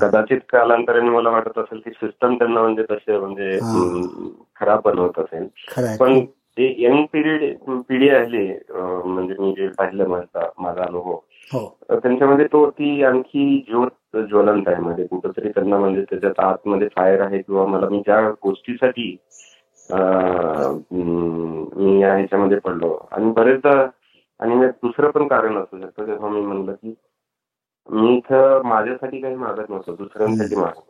कदाचित कालांतराने मला वाटत असेल की सिस्टम त्यांना म्हणजे तसे म्हणजे खराब बनवत असेल. पण ते यंग पिरियड पिढी आहे अं, म्हणजे मी जे पाहिलं माझा माझा अनुभव हो. त्यांच्यामध्ये तो ती आणखी ज्योत ज्वलंत आहे. म्हणजे कुठंतरी त्यांना म्हणजे त्याच्यात आतमध्ये फायर आहे किंवा मला मी ज्या गोष्टीसाठी मी या ह्याच्यामध्ये पडलो. आणि बरेचदा आणि दुसरं पण कारण असू शकतं. जेव्हा मी म्हणलं की मी इथं माझ्यासाठी काही मागत नव्हतो दुसऱ्यांसाठी मागत.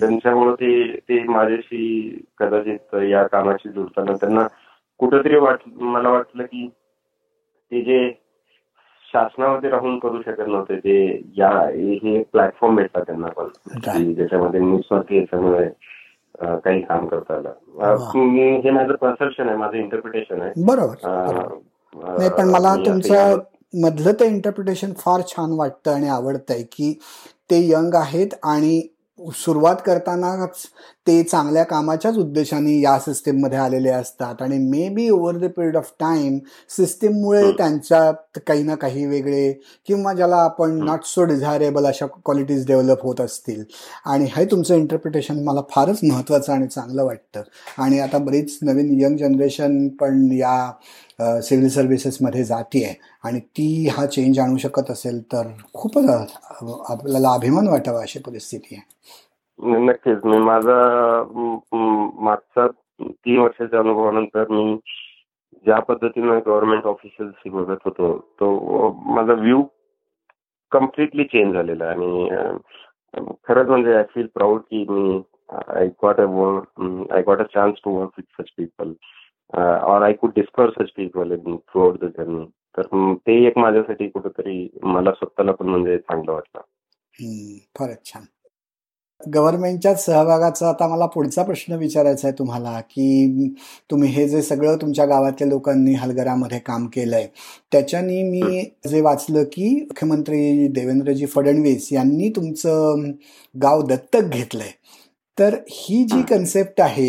त्यांच्यामुळे ते ते माझ्याशी कदाचित या कामाशी जुळताना त्यांना कुठंतरी वाट मला वाटलं की ते जे शासनामध्ये राहून करू शकत नव्हते ते या हे प्लॅटफॉर्म भेटला त्यांना पण. की ज्याच्यामध्ये निस्वार्थी याच्यामुळे काही काम करता आलं हे माझं परसेप्शन आहे माझं इंटरप्रिटेशन आहे. बरोबर. नाही पण मला तुमचं मधलं ते इंटरप्रिटेशन फार छान वाटतं आणि आवडतंय की ते यंग आहेत आणि सुरुवात करतानाच ते चांगल्या कामाच्याच उद्देशाने या सिस्टीममध्ये आलेले असतात. आणि maybe over the period of time सिस्टीममुळे. त्यांच्यात काही ना काही वेगळे किंवा ज्याला आपण. नॉट सो डिझायरेबल अशा क्वालिटीज डेव्हलप होत असतील. आणि हे तुमचं इंटरप्रिटेशन मला फारच महत्त्वाचं आणि चांगलं वाटतं. आणि आता बरीच नवीन यंग जनरेशन पण या सिव्हिल सर्व्हिसेसमध्ये जाते आहे आणि ती हा चेंज आणू शकत असेल तर खूपच आपल्याला अभिमान वाटावा अशी परिस्थिती आहे. नक्कीच. मी माझा मागचा तीन वर्षाच्या अनुभवानंतर मी ज्या पद्धतीनं गव्हर्नमेंट ऑफिशियल्सशी बघत होतो तो माझा व्ह्यू कम्प्लिटली चेंज झालेला आहे. आणि खरंच म्हणजे आय फील प्राऊड की मी I got a work I got a chance to work with such people or I could discover such people in throughout the journey तर ते एक माझ्यासाठी कुठंतरी मला स्वतःला पण म्हणजे चांगलं वाटलं. फारच छान. गव्हर्नमेंटच्या सहभागाचा आता मला पुढचा प्रश्न विचारायचा आहे तुम्हाला की तुम्ही हे जे सगळं तुमच्या गावातल्या लोकांनी हलगरामध्ये काम केलंय त्याच्यानी मी जे वाचलं की मुख्यमंत्री देवेंद्रजी फडणवीस यांनी तुमचं गाव दत्तक घेतलंय. तर ही जी कन्सेप्ट आहे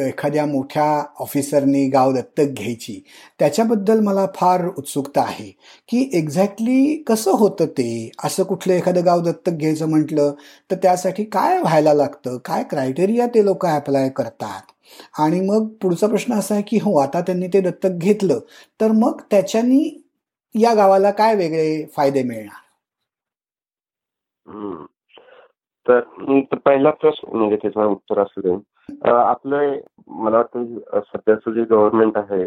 एखाद्या मोठ्या ऑफिसरनी गाव दत्तक घ्यायची त्याच्याबद्दल मला फार उत्सुकता आहे. की एक्झॅक्टली कसं होतं ते? असं कुठलं एखादं गाव दत्तक घ्यायचं म्हटलं तर त्यासाठी काय व्हायला लागतं? काय क्रायटेरिया ते लोक अप्लाय करतात? आणि मग पुढचा प्रश्न असा आहे की हो आता त्यांनी ते दत्तक घेतलं तर मग त्याच्यानी या गावाला काय वेगळे फायदे मिळणार? तर पहिला प्रश्न म्हणजे त्याचं उत्तर असू दे. आपलं मला वाटतं सध्याचं जे गव्हर्नमेंट आहे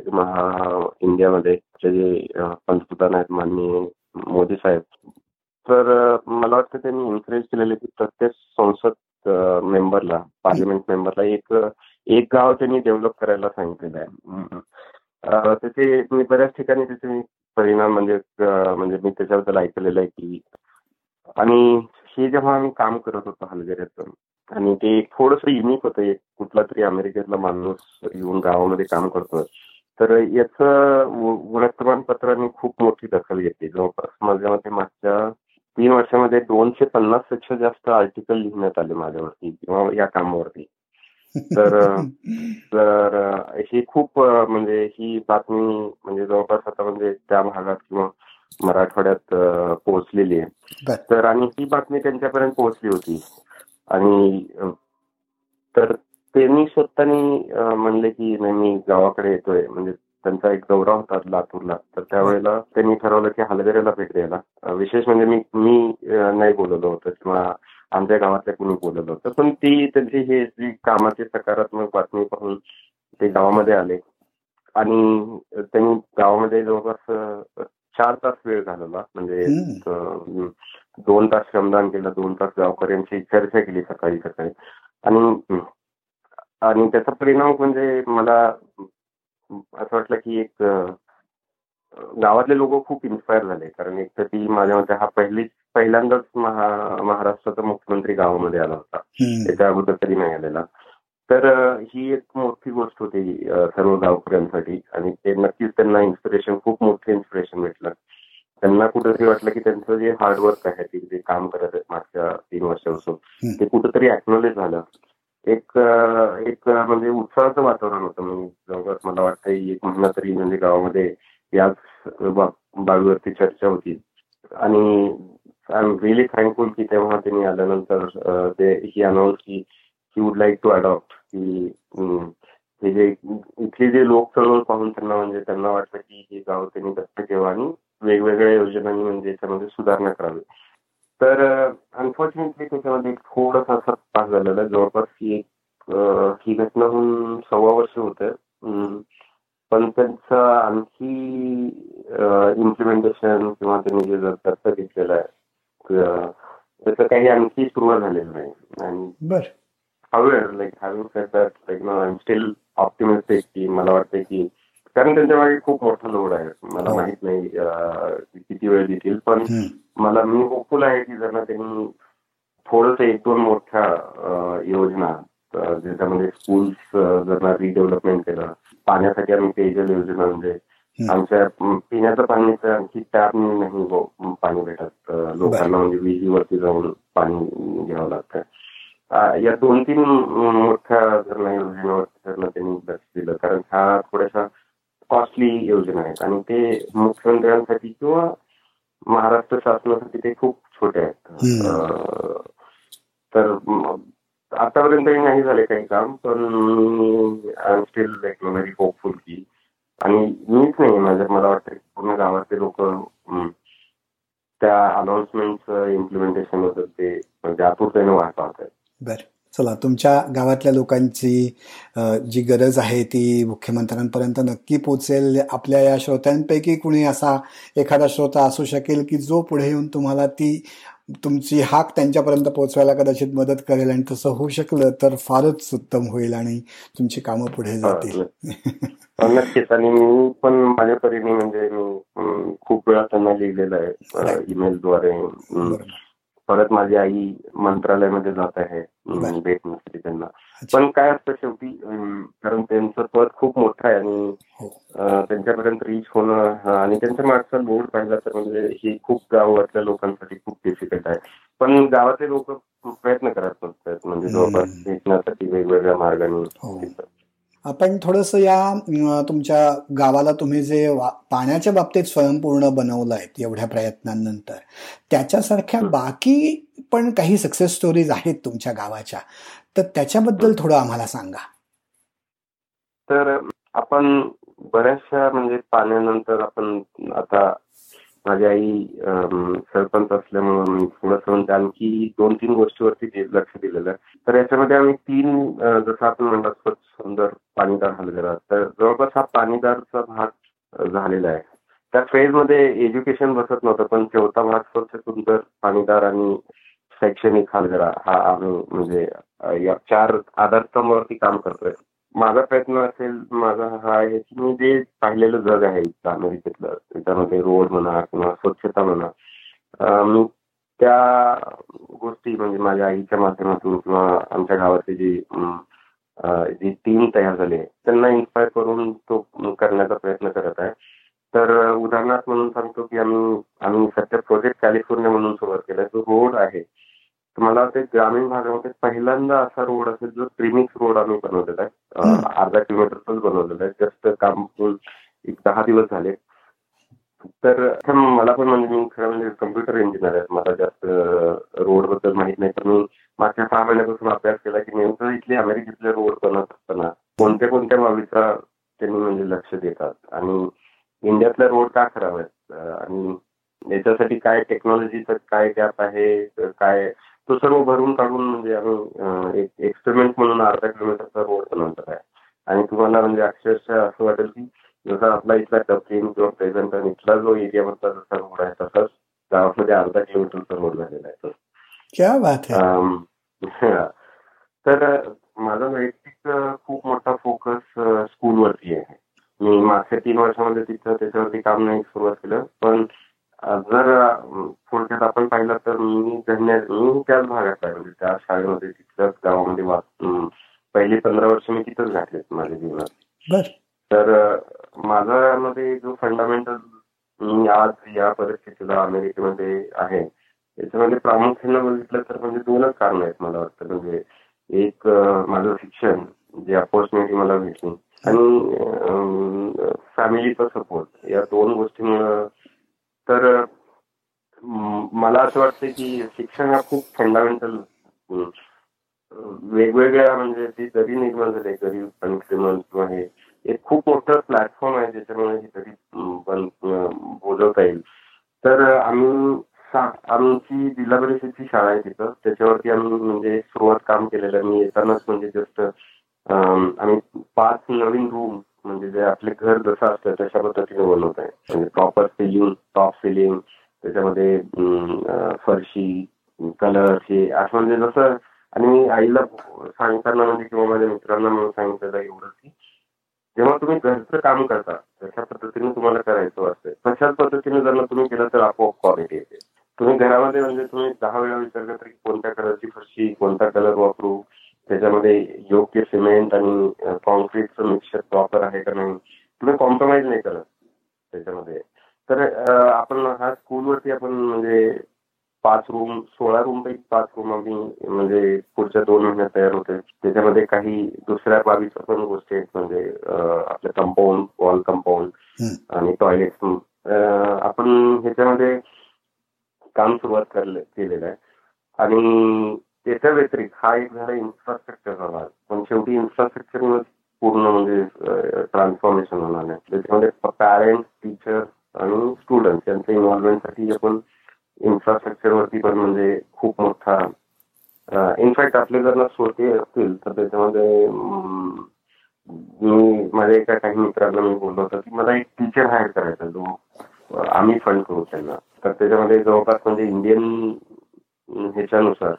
इंडियामध्ये जे पंतप्रधान आहेत माननीय मोदी साहेब तर मला वाटतं त्यांनी एन्करेज केलेले की प्रत्येक संसद मेंबरला पार्लमेंट मेंबरला एक एक गाव त्यांनी डेव्हलप करायला सांगितलेलं आहे. त्याचे मी बऱ्याच ठिकाणी त्याचे परिणाम म्हणजे म्हणजे मी त्याच्याबद्दल ऐकलेलं आहे की आणि हे जेव्हा आम्ही काम करत होतो हलगऱ्याचं आणि ते थोडस युनिक होतं. एक कुठला तरी अमेरिकेतला माणूस येऊन गावामध्ये काम करतो तर याचं वर्तमानपत्राने खूप मोठी दखल घेतली. जवळपास माझ्या मते मागच्या तीन वर्षामध्ये दोनशे पन्नासपेक्षा जास्त आर्टिकल लिहिण्यात आले माझ्यावरती किंवा या कामावरती. तर तर ही खूप म्हणजे ही बातमी म्हणजे जवळपास आता म्हणजे त्या भागात किंवा मराठवाड्यात पोहोचलेली आहे. तर आणि ही बातमी त्यांच्यापर्यंत पोहोचली होती. आणि तर त्यांनी स्वतःनी म्हणले की नाही मी गावाकडे येतोय. म्हणजे त्यांचा एक दौरा होता लातूरला. तर त्यावेळेला त्यांनी ठरवलं की हलगऱ्याला भेट द्यायला. विशेष म्हणजे मी मी नाही बोलवलं होतं किंवा आमच्या गावातल्या कुणी बोलवलं होतं. पण ती त्यांची हे जी कामाची सकारात्मक बातमी पाहून ते गावामध्ये आले. आणि त्यांनी गावामध्ये जवळपास चार तास वेळ घालवला. म्हणजे दोन तास श्रमदान केलं दोन तास गावकऱ्यांची चर्चा केली सकाळी सकाळी. आणि आणि त्याचा परिणाम म्हणजे मला असं वाटलं की एक गावातले लोक खूप इन्स्पायर झाले. कारण एक तर ती माझ्या मते हा पहिली पहिल्यांदाच महाराष्ट्राचा मुख्यमंत्री गावामध्ये आला होता. त्याच्या अगोदर तरी नाही आलेला. तर ही एक मोठी गोष्ट होती सर्व गावकऱ्यांसाठी. आणि ते नक्कीच त्यांना इन्स्पिरेशन खूप मोठं इन्स्पिरेशन भेटलं. त्यांना कुठेतरी वाटलं की त्यांचं जे हार्डवर्क आहे ते जे काम करत आहेत मागच्या तीन वर्षापासून ते कुठेतरी ऍक्नॉलेज झालं. एक एक म्हणजे उत्साहाचं वातावरण होतं. म्हणजे जवळपास मला वाटतं एक महिना तरी म्हणजे गावामध्ये याच बाबीवरती चर्चा होती. आणि आय एम रिअली थँकफुल की तेव्हा त्यांनी आल्यानंतर ते ही अनाऊन्स की he would like to adopt की हे जे इथले जे लोक चळवळ पाहून त्यांना म्हणजे त्यांना वाटलं की हे गाव त्यांनी दत्त ठेवा आणि वेगवेगळ्या योजनांनी म्हणजे याच्यामध्ये सुधारणा करावी. तर अनफॉर्च्युनेटली त्याच्यामध्ये थोडंसं असं पास झालेला जवळपास ही एक ही घटना होऊन सव्वा वर्ष होत. पण त्यांचं आणखी इम्प्लिमेंटेशन किंवा त्यांनी जे दत्त घेतलेलं आहे त्याचं काही आणखी सुरुवात झालेलं नाही. आणि Having said that, like you know, I'm still optimistic की मला वाटतं की कारण त्यांच्या मागे खूप मोठा लोड आहे. मला हो. माहीत नाही किती वेळ देतील पण मला मी होपफुल आहे की जर त्यांनी थोडस एक दोन मोठ्या योजना ज्याच्यामध्ये स्कूल्स जर रिडेव्हलपमेंट केलं पाण्यासाठी आम्ही पेयजल योजना म्हणजे आमच्या पिण्याचं पाणी तर आणखी टॅप नाही पाणी भेटत. लोकांना म्हणजे विहिरीवरती जाऊन पाणी घ्यावं लागतं. या दोन तीन मोठ्या धरणा योजनेवर त्यांनी लक्ष दिलं कारण ह्या थोड्याशा कॉस्टली योजना आहेत. आणि ते मुख्यमंत्र्यांसाठी किंवा महाराष्ट्र शासनासाठी ते खूप छोटे आहेत. तर आतापर्यंत नाही झाले काही काम पण I am still like very hopeful की आणि मीच नाही माझ्या मला वाटतं पूर्ण गावातले लोक त्या अनाउन्समेंट इम्प्लिमेंटेशन होतं ते म्हणजे आतुरतेने वाट पाहत आहेत बर. चला तुमच्या गावातल्या लोकांची जी गरज आहे ती मुख्यमंत्र्यांपर्यंत नक्की पोचेल आपल्या या श्रोत्यांपैकी कुणी असा एखादा श्रोता असू शकेल की जो पुढे येऊन तुम्हाला ती तुमची हाक त्यांच्यापर्यंत पोहोचवायला कदाचित मदत करेल आणि तसं होऊ शकलं तर फारच उत्तम होईल आणि तुमची कामं पुढे जातील. नक्कीच. आणि मी पण माझ्या परीने म्हणजे मी खूप वेळा त्यांना लिहिलेलं आहे ईमेलद्वारे परत माझी आई मंत्रालयामध्ये जात आहे. भेट नसते त्यांना. पण काय असतं शेवटी कारण त्यांचं पद खूप मोठं आहे आणि हो. त्यांच्यापर्यंत रीच होणं आणि त्यांच्या मागचा बोर्ड पाहिला तर म्हणजे ही खूप गावातल्या लोकांसाठी खूप डिफिकल्ट आहे. पण गावातले लोक प्रयत्न करत नसतात. म्हणजे जवळपास भेटण्यासाठी वेगवेगळ्या मार्गाने हो. आपण थोडस या तुमच्या गावाला तुम्ही जे पाण्याच्या बाबतीत स्वयंपूर्ण बनवलं आहे एवढ्या प्रयत्नांनंतर त्याच्यासारख्या बाकी पण काही सक्सेस स्टोरीज आहेत तुमच्या गावाच्या? तर त्याच्याबद्दल थोडं आम्हाला सांगा. तर आपण बऱ्याचशा म्हणजे पाण्यानंतर आपण आता माझी आई सरपंच असल्यामुळे मी थोडंसं आणखी दोन तीन गोष्टीवरती लक्ष दिलेलं आहे. तर याच्यामध्ये आम्ही तीन जसं आपण म्हणतात सुंदर पाणीदार हलगरा तर जवळपास हा पाणीदारचा भाग झालेला आहे. त्या फेजमध्ये एज्युकेशन बसत नव्हतं पण चौथा भाग स्वच्छ सुंदर पाणीदार आणि शैक्षणिक हलगरा हा आम्ही म्हणजे या चार आधारस्तंभावरती काम करतोय. माझा प्रयत्न असेल माझा हा आहे की मी जे पाहिलेलं जग आहे इथं अमेरिकेतलं त्याच्यामध्ये रोड म्हणा किंवा स्वच्छता म्हणा मी त्या गोष्टी म्हणजे माझ्या आईच्या माध्यमातून किंवा आमच्या गावातली जी जी टीम तयार झाली आहे त्यांना इन्स्पायर करून तो करण्याचा प्रयत्न करत आहे तर उदाहरणार्थ म्हणून सांगतो की आम्ही आम्ही सध्या प्रोजेक्ट कॅलिफोर्निया म्हणून सुरुवात केलाय जो रोड आहे मला वाटतं ग्रामीण भागामध्ये पहिल्यांदा असा रोड असेल जो प्रीमिक्स रोड आम्ही बनवलेला आहे अर्धा किलोमीटरचाच बनवलेला आहे जस्ट काम एक दहा दिवस झाले तर मला पण म्हणजे मी खरं म्हणजे कम्प्युटर इंजिनियर आहे मला जास्त रोडबद्दल माहीत नाही तर मी मागच्या सहा महिन्यापासून अभ्यास केला की नेमकं इथले अमेरिकेतले रोड बनवत असताना कोणत्या कोणत्या बाबीचा त्यांनी म्हणजे लक्ष देतात आणि इंडियातले रोड का खराब आहेत आणि याच्यासाठी काय टेक्नॉलॉजीचं काय गॅप आहे काय तो सर्व भरून काढून म्हणजे आम्ही एक एक्सपेरिमेंट म्हणून अर्धा किलोमीटरचा रोड बनवणार आहे आणि तुम्हाला म्हणजे अक्षरशः असं वाटेल की जसा आपला इथला डबलिंग किंवा प्रेझेंट आणि इथला जो एरिया मधला जसा रोड आहे तसाच गावामध्ये अर्धा किलोमीटरचा रोड झालेला आहे *laughs* तर माझा वैयक्तिक खूप मोठा फोकस स्कूलवरती आहे. मी मागच्या तीन वर्षामध्ये तिथं त्याच्यावरती काम नाही सुरुवात केलं. पण जर थोडक्यात आपण पाहिलं तर मी धन्य मी त्याच भागात आहे. म्हणजे त्या शाळेमध्ये तिथल्याच गावामध्ये पहिली पंधरा वर्ष मी तिथंच घातलेत माझ्या जीवनात. तर माझा मध्ये जो फंडामेंटल मी आज या परिस्थितीला अमेरिकेमध्ये आहे याच्यामध्ये प्रामुख्याने बघितलं तर म्हणजे दोनच कारण आहेत मला वाटतं. म्हणजे एक माझं शिक्षण जे अपॉर्च्युनिटी मला भेटली. आणि फॅमिलीचा सपोर्ट या दोन गोष्टीमुळं तर मला असं वाटतं की शिक्षण हा खूप फंडामेंटल वेगवेगळ्या म्हणजे जे दरी निर्माण झाले गरीब कन्क्रिमन किंवा हे एक खूप मोठं प्लॅटफॉर्म आहे ज्याच्यामुळे ही दरी बोलवता येईल. तर आम्ही आमची जिल्हा परिषदची शाळा आहे तिथं. त्याच्यावरती आम्ही म्हणजे सुरुवात काम केलेलं आहे. मी येतानाच म्हणजे जस्ट आम्ही पाच नवीन रूम म्हणजे जे आपले घर जसं असतं तशा पद्धतीने बनवत आहे. म्हणजे प्रॉपर सिलिंग टॉप सिलिंग त्याच्यामध्ये फरशी कलर हे असं म्हणजे जसं आणि मी आईला सांगताना म्हणजे किंवा माझ्या मित्रांना म्हणून सांगितलं एवढं की जेव्हा तुम्ही घरचं काम करता तशा पद्धतीने तुम्हाला करायचं असतं तशाच पद्धतीने जर तुम्ही केलं तर आपोआप क्वालिटी येते. तुम्ही घरामध्ये म्हणजे तुम्ही दहा वेळा विचार करता की कोणत्या कलरची फरशी कोणता कलर वापरू त्याच्यामध्ये योग्य सिमेंट आणि कॉन्क्रीटचं मिक्सचर प्रॉपर आहे का नाही तुम्ही कॉम्प्रोमाइज नाही करत त्याच्यामध्ये. तर आपण हा स्कूलवरती आपण म्हणजे पाच रूम सोळा रूम पैकी पाच रूम आम्ही म्हणजे पुढच्या दोन महिन्यात तयार होते त्याच्यामध्ये काही दुसऱ्या बाबीच्या पण गोष्टी आहेत म्हणजे आपलं कंपाऊंड वॉल कंपाऊंड आणि टॉयलेट आपण ह्याच्यामध्ये काम सुरुवात केलेलं आहे. आणि त्याच्या व्यतिरिक्त हा एक झाला इन्फ्रास्ट्रक्चरचा भाग. पण शेवटी इन्फ्रास्ट्रक्चर पूर्ण म्हणजे ट्रान्सफॉर्मेशन होणार आहे त्याच्यामध्ये पॅरेंट्स टीचर आणि स्टुडंट यांच्या इन्व्हॉल्वमेंटसाठी आपण इन्फ्रास्ट्रक्चरवरती पण म्हणजे खूप मोठा इनफॅक्ट आपले जर श्रोते असतील तर त्याच्यामध्ये मी माझ्या एका काही मित्राला मी बोललो होतो की मला एक टीचर हायर करायचा जो आम्ही फंड करू त्यांना. तर त्याच्यामध्ये जवळपास म्हणजे इंडियन ह्याच्यानुसार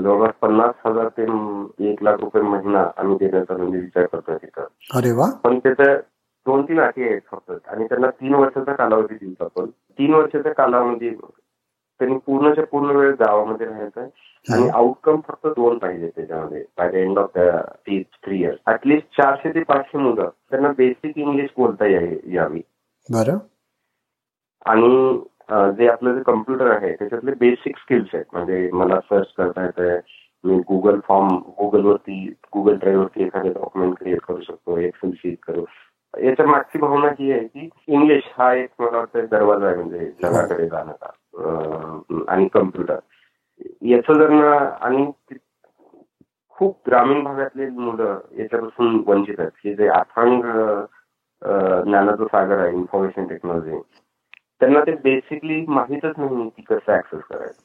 जवळपास पन्नास हजार ते एक लाख रुपये महिना आम्ही देण्याचा म्हणजे विचार करतोय तिथं. अरे वा. पण त्याचं दोन तीन अटी आहेत फक्त. आणि त्यांना तीन वर्षाचा कालावधी दिला आपण. तीन वर्षाच्या कालावधी त्यांनी पूर्णच्या पूर्ण वेळ गावामध्ये राहायचं आहे आणि आउटकम फक्त दोन पाहिजे त्याच्यामध्ये. By the end of the three years at least चारशे ते पाचशे मुलं. त्यांना बेसिक इंग्लिश बोलता यावी. बरं. आणि जे आपलं जे कम्प्युटर आहे त्याच्यातले बेसिक स्किल्स आहेत. म्हणजे मला सर्च करता येत आहे मी गुगल फॉर्म गुगलवरती गुगल ड्राईव्ह वरती एखादे डॉक्युमेंट क्रिएट करू शकतो एक्सेल शीट करू. याच्या मागची भावना ही आहे की इंग्लिश हा एक मला वाटतं दरवाजा आहे म्हणजे जगाकडे जाण्याचा आणि कम्प्युटर याचं जर ना आणि खूप ग्रामीण भागातले मुलं याच्यापासून वंचित आहेत की जे अथांग ज्ञानाचा सागर आहे इन्फॉर्मेशन टेक्नॉलॉजी त्यांना ते बेसिकली माहीतच नाही की कसं ऍक्सेस करायचं.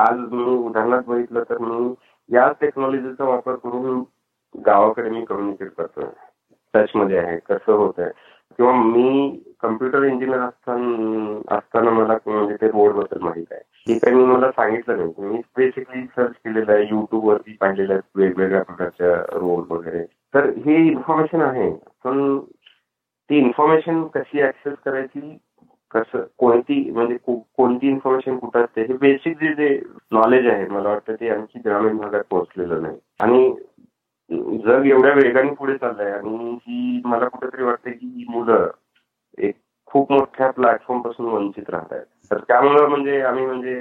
आज मी उदाहरणात बघितलं तर मी याच टेक्नॉलॉजीचा वापर करून गावाकडे मी कम्युनिकेट करतोय. टच मध्ये आहे कसं होत आहे किंवा मी कम्प्युटर इंजिनियर असताना असताना मला म्हणजे ते रोडबद्दल माहीत आहे. हे काही मी मला सांगितलं नाही. मी बेसिकली सर्च केलेलं आहे युट्यूब वरती पाहिलेलं आहे वेगवेगळ्या प्रकारच्या रोड वगैरे. तर हे इन्फॉर्मेशन आहे. पण ती इन्फॉर्मेशन कशी ऍक्सेस करायची कसं कोणती म्हणजे कोणती इन्फॉर्मेशन कुठं असते हे बेसिक जे जे नॉलेज आहे मला वाटतं ते आणखी ग्रामीण भागात पोहोचलेलं नाही. आणि जग एवढ्या वेगाने पुढे चाललंय आणि ही मला कुठेतरी वाटतं की ही मुलं एक खूप मोठ्या प्लॅटफॉर्मपासून वंचित राहत आहेत. तर त्यामुळं म्हणजे आम्ही म्हणजे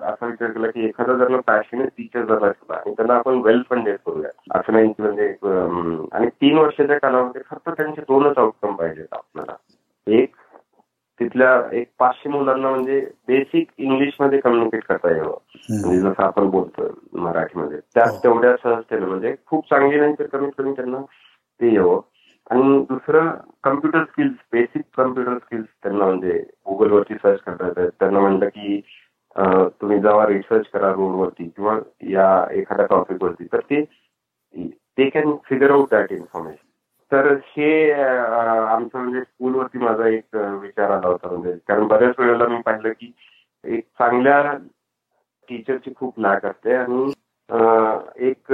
असा विचार केला की एखादा जर पॅशनेट टीचर झाला असला आणि त्यांना आपण वेल फंडेड करूया असं नाही की म्हणजे आणि तीन वर्षाच्या कालावधीत फक्त त्यांचे दोनच आउटकम पाहिजेत आपल्याला. एक तिथल्या एक पाचशे मुलांना म्हणजे बेसिक इंग्लिशमध्ये कम्युनिकेट करता यावं. म्हणजे जसं आपण बोलतोय मराठीमध्ये. त्यात तेवढ्या सहजतेनं म्हणजे खूप चांगली नाही तर कमीत कमी त्यांना ते यावं. आणि दुसरं computer skills basic computer skills त्यांना म्हणजे गुगलवरती सर्च करता येतात. त्यांना म्हणलं की तुम्ही जेव्हा रिसर्च करा रोडवरती किंवा या एखाद्या टॉपिकवरती तर ते ते can figure out that information तर हे आमचं म्हणजे स्कूलवरती माझा एक विचार आला होता म्हणजे. कारण बऱ्याच वेळेला मी पाहिलं की एक चांगल्या टीचरची खूप लॅक असते आणि एक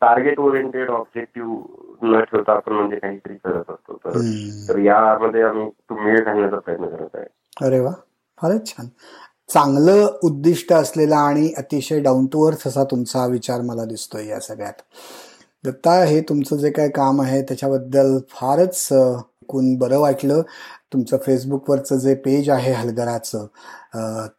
टार्गेट ओरिएंटेड ऑब्जेक्टिव्ह न ठेवता आपण म्हणजे काहीतरी करत असतो. तर यामध्ये आम्ही तो मेळ घालण्याचा प्रयत्न करत आहे. अरे वा. फारच छान. चांगलं उद्दिष्ट असलेला आणि अतिशय डाऊन टू अर्थ असा तुमचा विचार मला दिसतोय या सगळ्यात. दत्ता हे तुमचं जे काय काम आहे त्याच्याबद्दल फारच ऐकून बरं वाटलं. तुमचं फेसबुकवरचं जे पेज आहे हलगराचं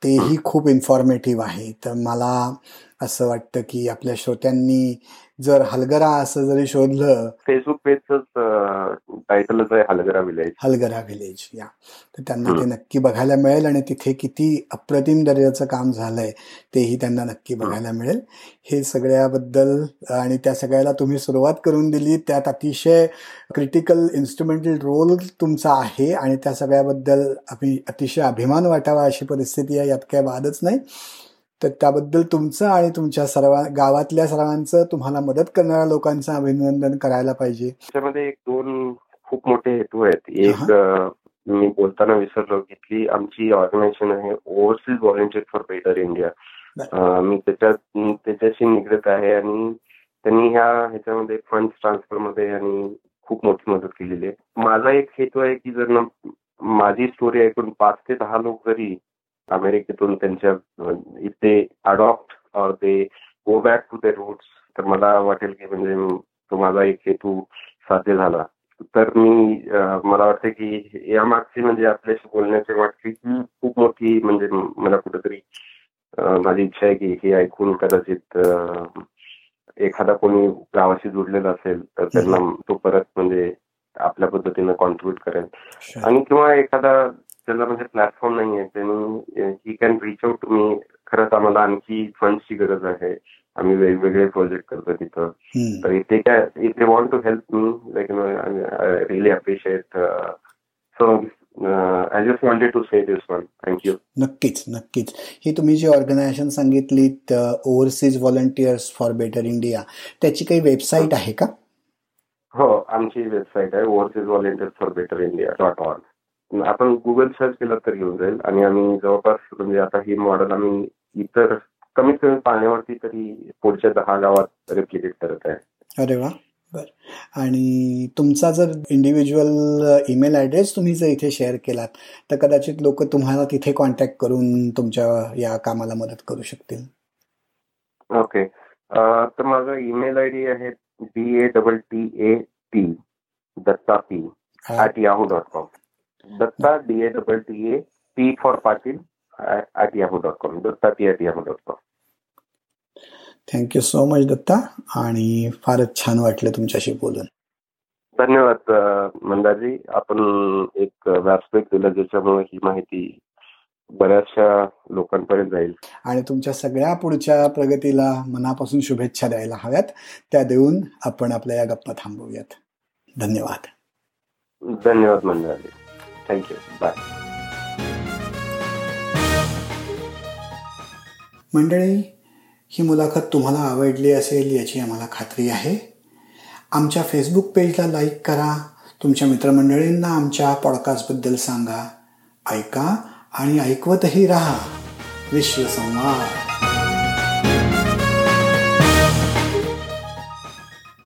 तेही खूप इन्फॉर्मेटिव्ह आहे. तर मला असं वाटतं की आपल्या श्रोत्यांनी जर हलगरा असं जरी शोधलं फेसबुक पेजच टायटलच आहे हलगरा विलेज हलगरा विलेज या. तर त्यांना ते नक्की बघायला मिळेल आणि तिथे किती अप्रतिम दर्जाचं काम झालंय तेही त्यांना नक्की बघायला मिळेल. हे सगळ्याबद्दल आणि त्या सगळ्याला तुम्ही सुरुवात करून दिली त्यात अतिशय क्रिटिकल इन्स्ट्रुमेंटल रोल तुमचा आहे आणि त्या सगळ्याबद्दल अतिशय अभिमान वाटावा अशी परिस्थिती आहे यात काही वादच नाही. तर त्याबद्दल तुमचं आणि तुमच्या सर्व गावातल्या सर्वांचं तुम्हाला मदत करणाऱ्या लोकांचं अभिनंदन करायला पाहिजे. त्याच्यामध्ये एक दोन खूप मोठे हेतू आहेत. एक मी बोलताना विसरलो की आमची ऑर्गनायझेशन आहे overseas volunteer for better India. मी त्याच्यात त्याच्याशी निगडीत आहे आणि त्यांनी ह्या ह्याच्यामध्ये फंड ट्रान्सफरमध्ये आणि खूप मोठी मदत केलेली आहे. माझा एक हेतू आहे की जर माझी स्टोरी ऐकून पाच ते दहा लोक जरी अमेरिकेतून त्यांच्या इथे अडॉप्ट और ते go back to the roots तर मला वाटेल की म्हणजे तो माझा एक हेतू साध्य झाला. तर मी मला वाटतं की यामागची म्हणजे आपल्याशी बोलण्याची वाटते की खूप मोठी म्हणजे मला कुठेतरी माझी इच्छा आहे की हे ऐकून कदाचित एखादा कोणी गावाशी जुडलेला असेल तर त्यांना तो परत म्हणजे आपल्या पद्धतीनं कॉन्ट्रीब्युट करेल. आणि किंवा एखादा त्याला म्हणजे प्लॅटफॉर्म नाही आहे त्यांनी he can reach out to me खरंच आम्हाला आणखी फंड्सची गरज आहे. आम्ही वेगवेगळे प्रोजेक्ट करतो तिथं. तर इथे काय इथे want to help me like really appreciate so I just wanted to say this one thank you नक्कीच नक्कीच. ही तुम्ही जी organisation सांगितलीत overseas volunteers for better India त्याची काही वेबसाईट आहे का? हो आमची वेबसाईट आहे overseas volunteers for better India dot org आपण गुगल सर्च केलं तर येऊन जाईल. आणि आम्ही जवळपास म्हणजे आता ही मॉडेल आम्ही इतर कमीत कमी पाण्यावरती तरी पुढच्या दहा गावात रेप्लिकेट करत आहे. अरे वा. बर. आणि तुमचा जर इंडिव्हिज्युअल ईमेल ॲड्रेस तुम्ही जर इथे शेअर केलात तर कदाचित लोक तुम्हाला तिथे कॉन्टॅक्ट करून तुमच्या या कामाला मदत करू शकतील. ओके तर माझा ईमेल आय डी आहे D A double T A T Datta P at Yahoo dot com Datta D A double T A T for Patil at Yahoo dot com Datta P at Yahoo dot com thank you so much Datta. आणि फारच छान वाटलं तुमच्याशी बोलून. धन्यवाद मंदारजी आपण एक व्यासपीठ दिलं ज्याच्यामुळे ही माहिती बऱ्याचशा लोकांपर्यंत जाईल. आणि तुमच्या सगळ्या पुढच्या प्रगतीला मनापासून शुभेच्छा द्यायला हव्यात. त्या देऊन आपण आपल्या या गप्पा थांबवूयात. धन्यवाद. धन्यवाद मंदारजी थँक्यू बाय मंडळी ही मुलाखत तुम्हाला आवडली असेल याची आम्हाला खात्री आहे. आमच्या फेसबुक पेजला लाईक करा. तुमच्या मित्रमंडळींना आमच्या पॉडकास्टबद्दल सांगा. ऐका आणि ऐकवतही राहा. विश्वसंवाद.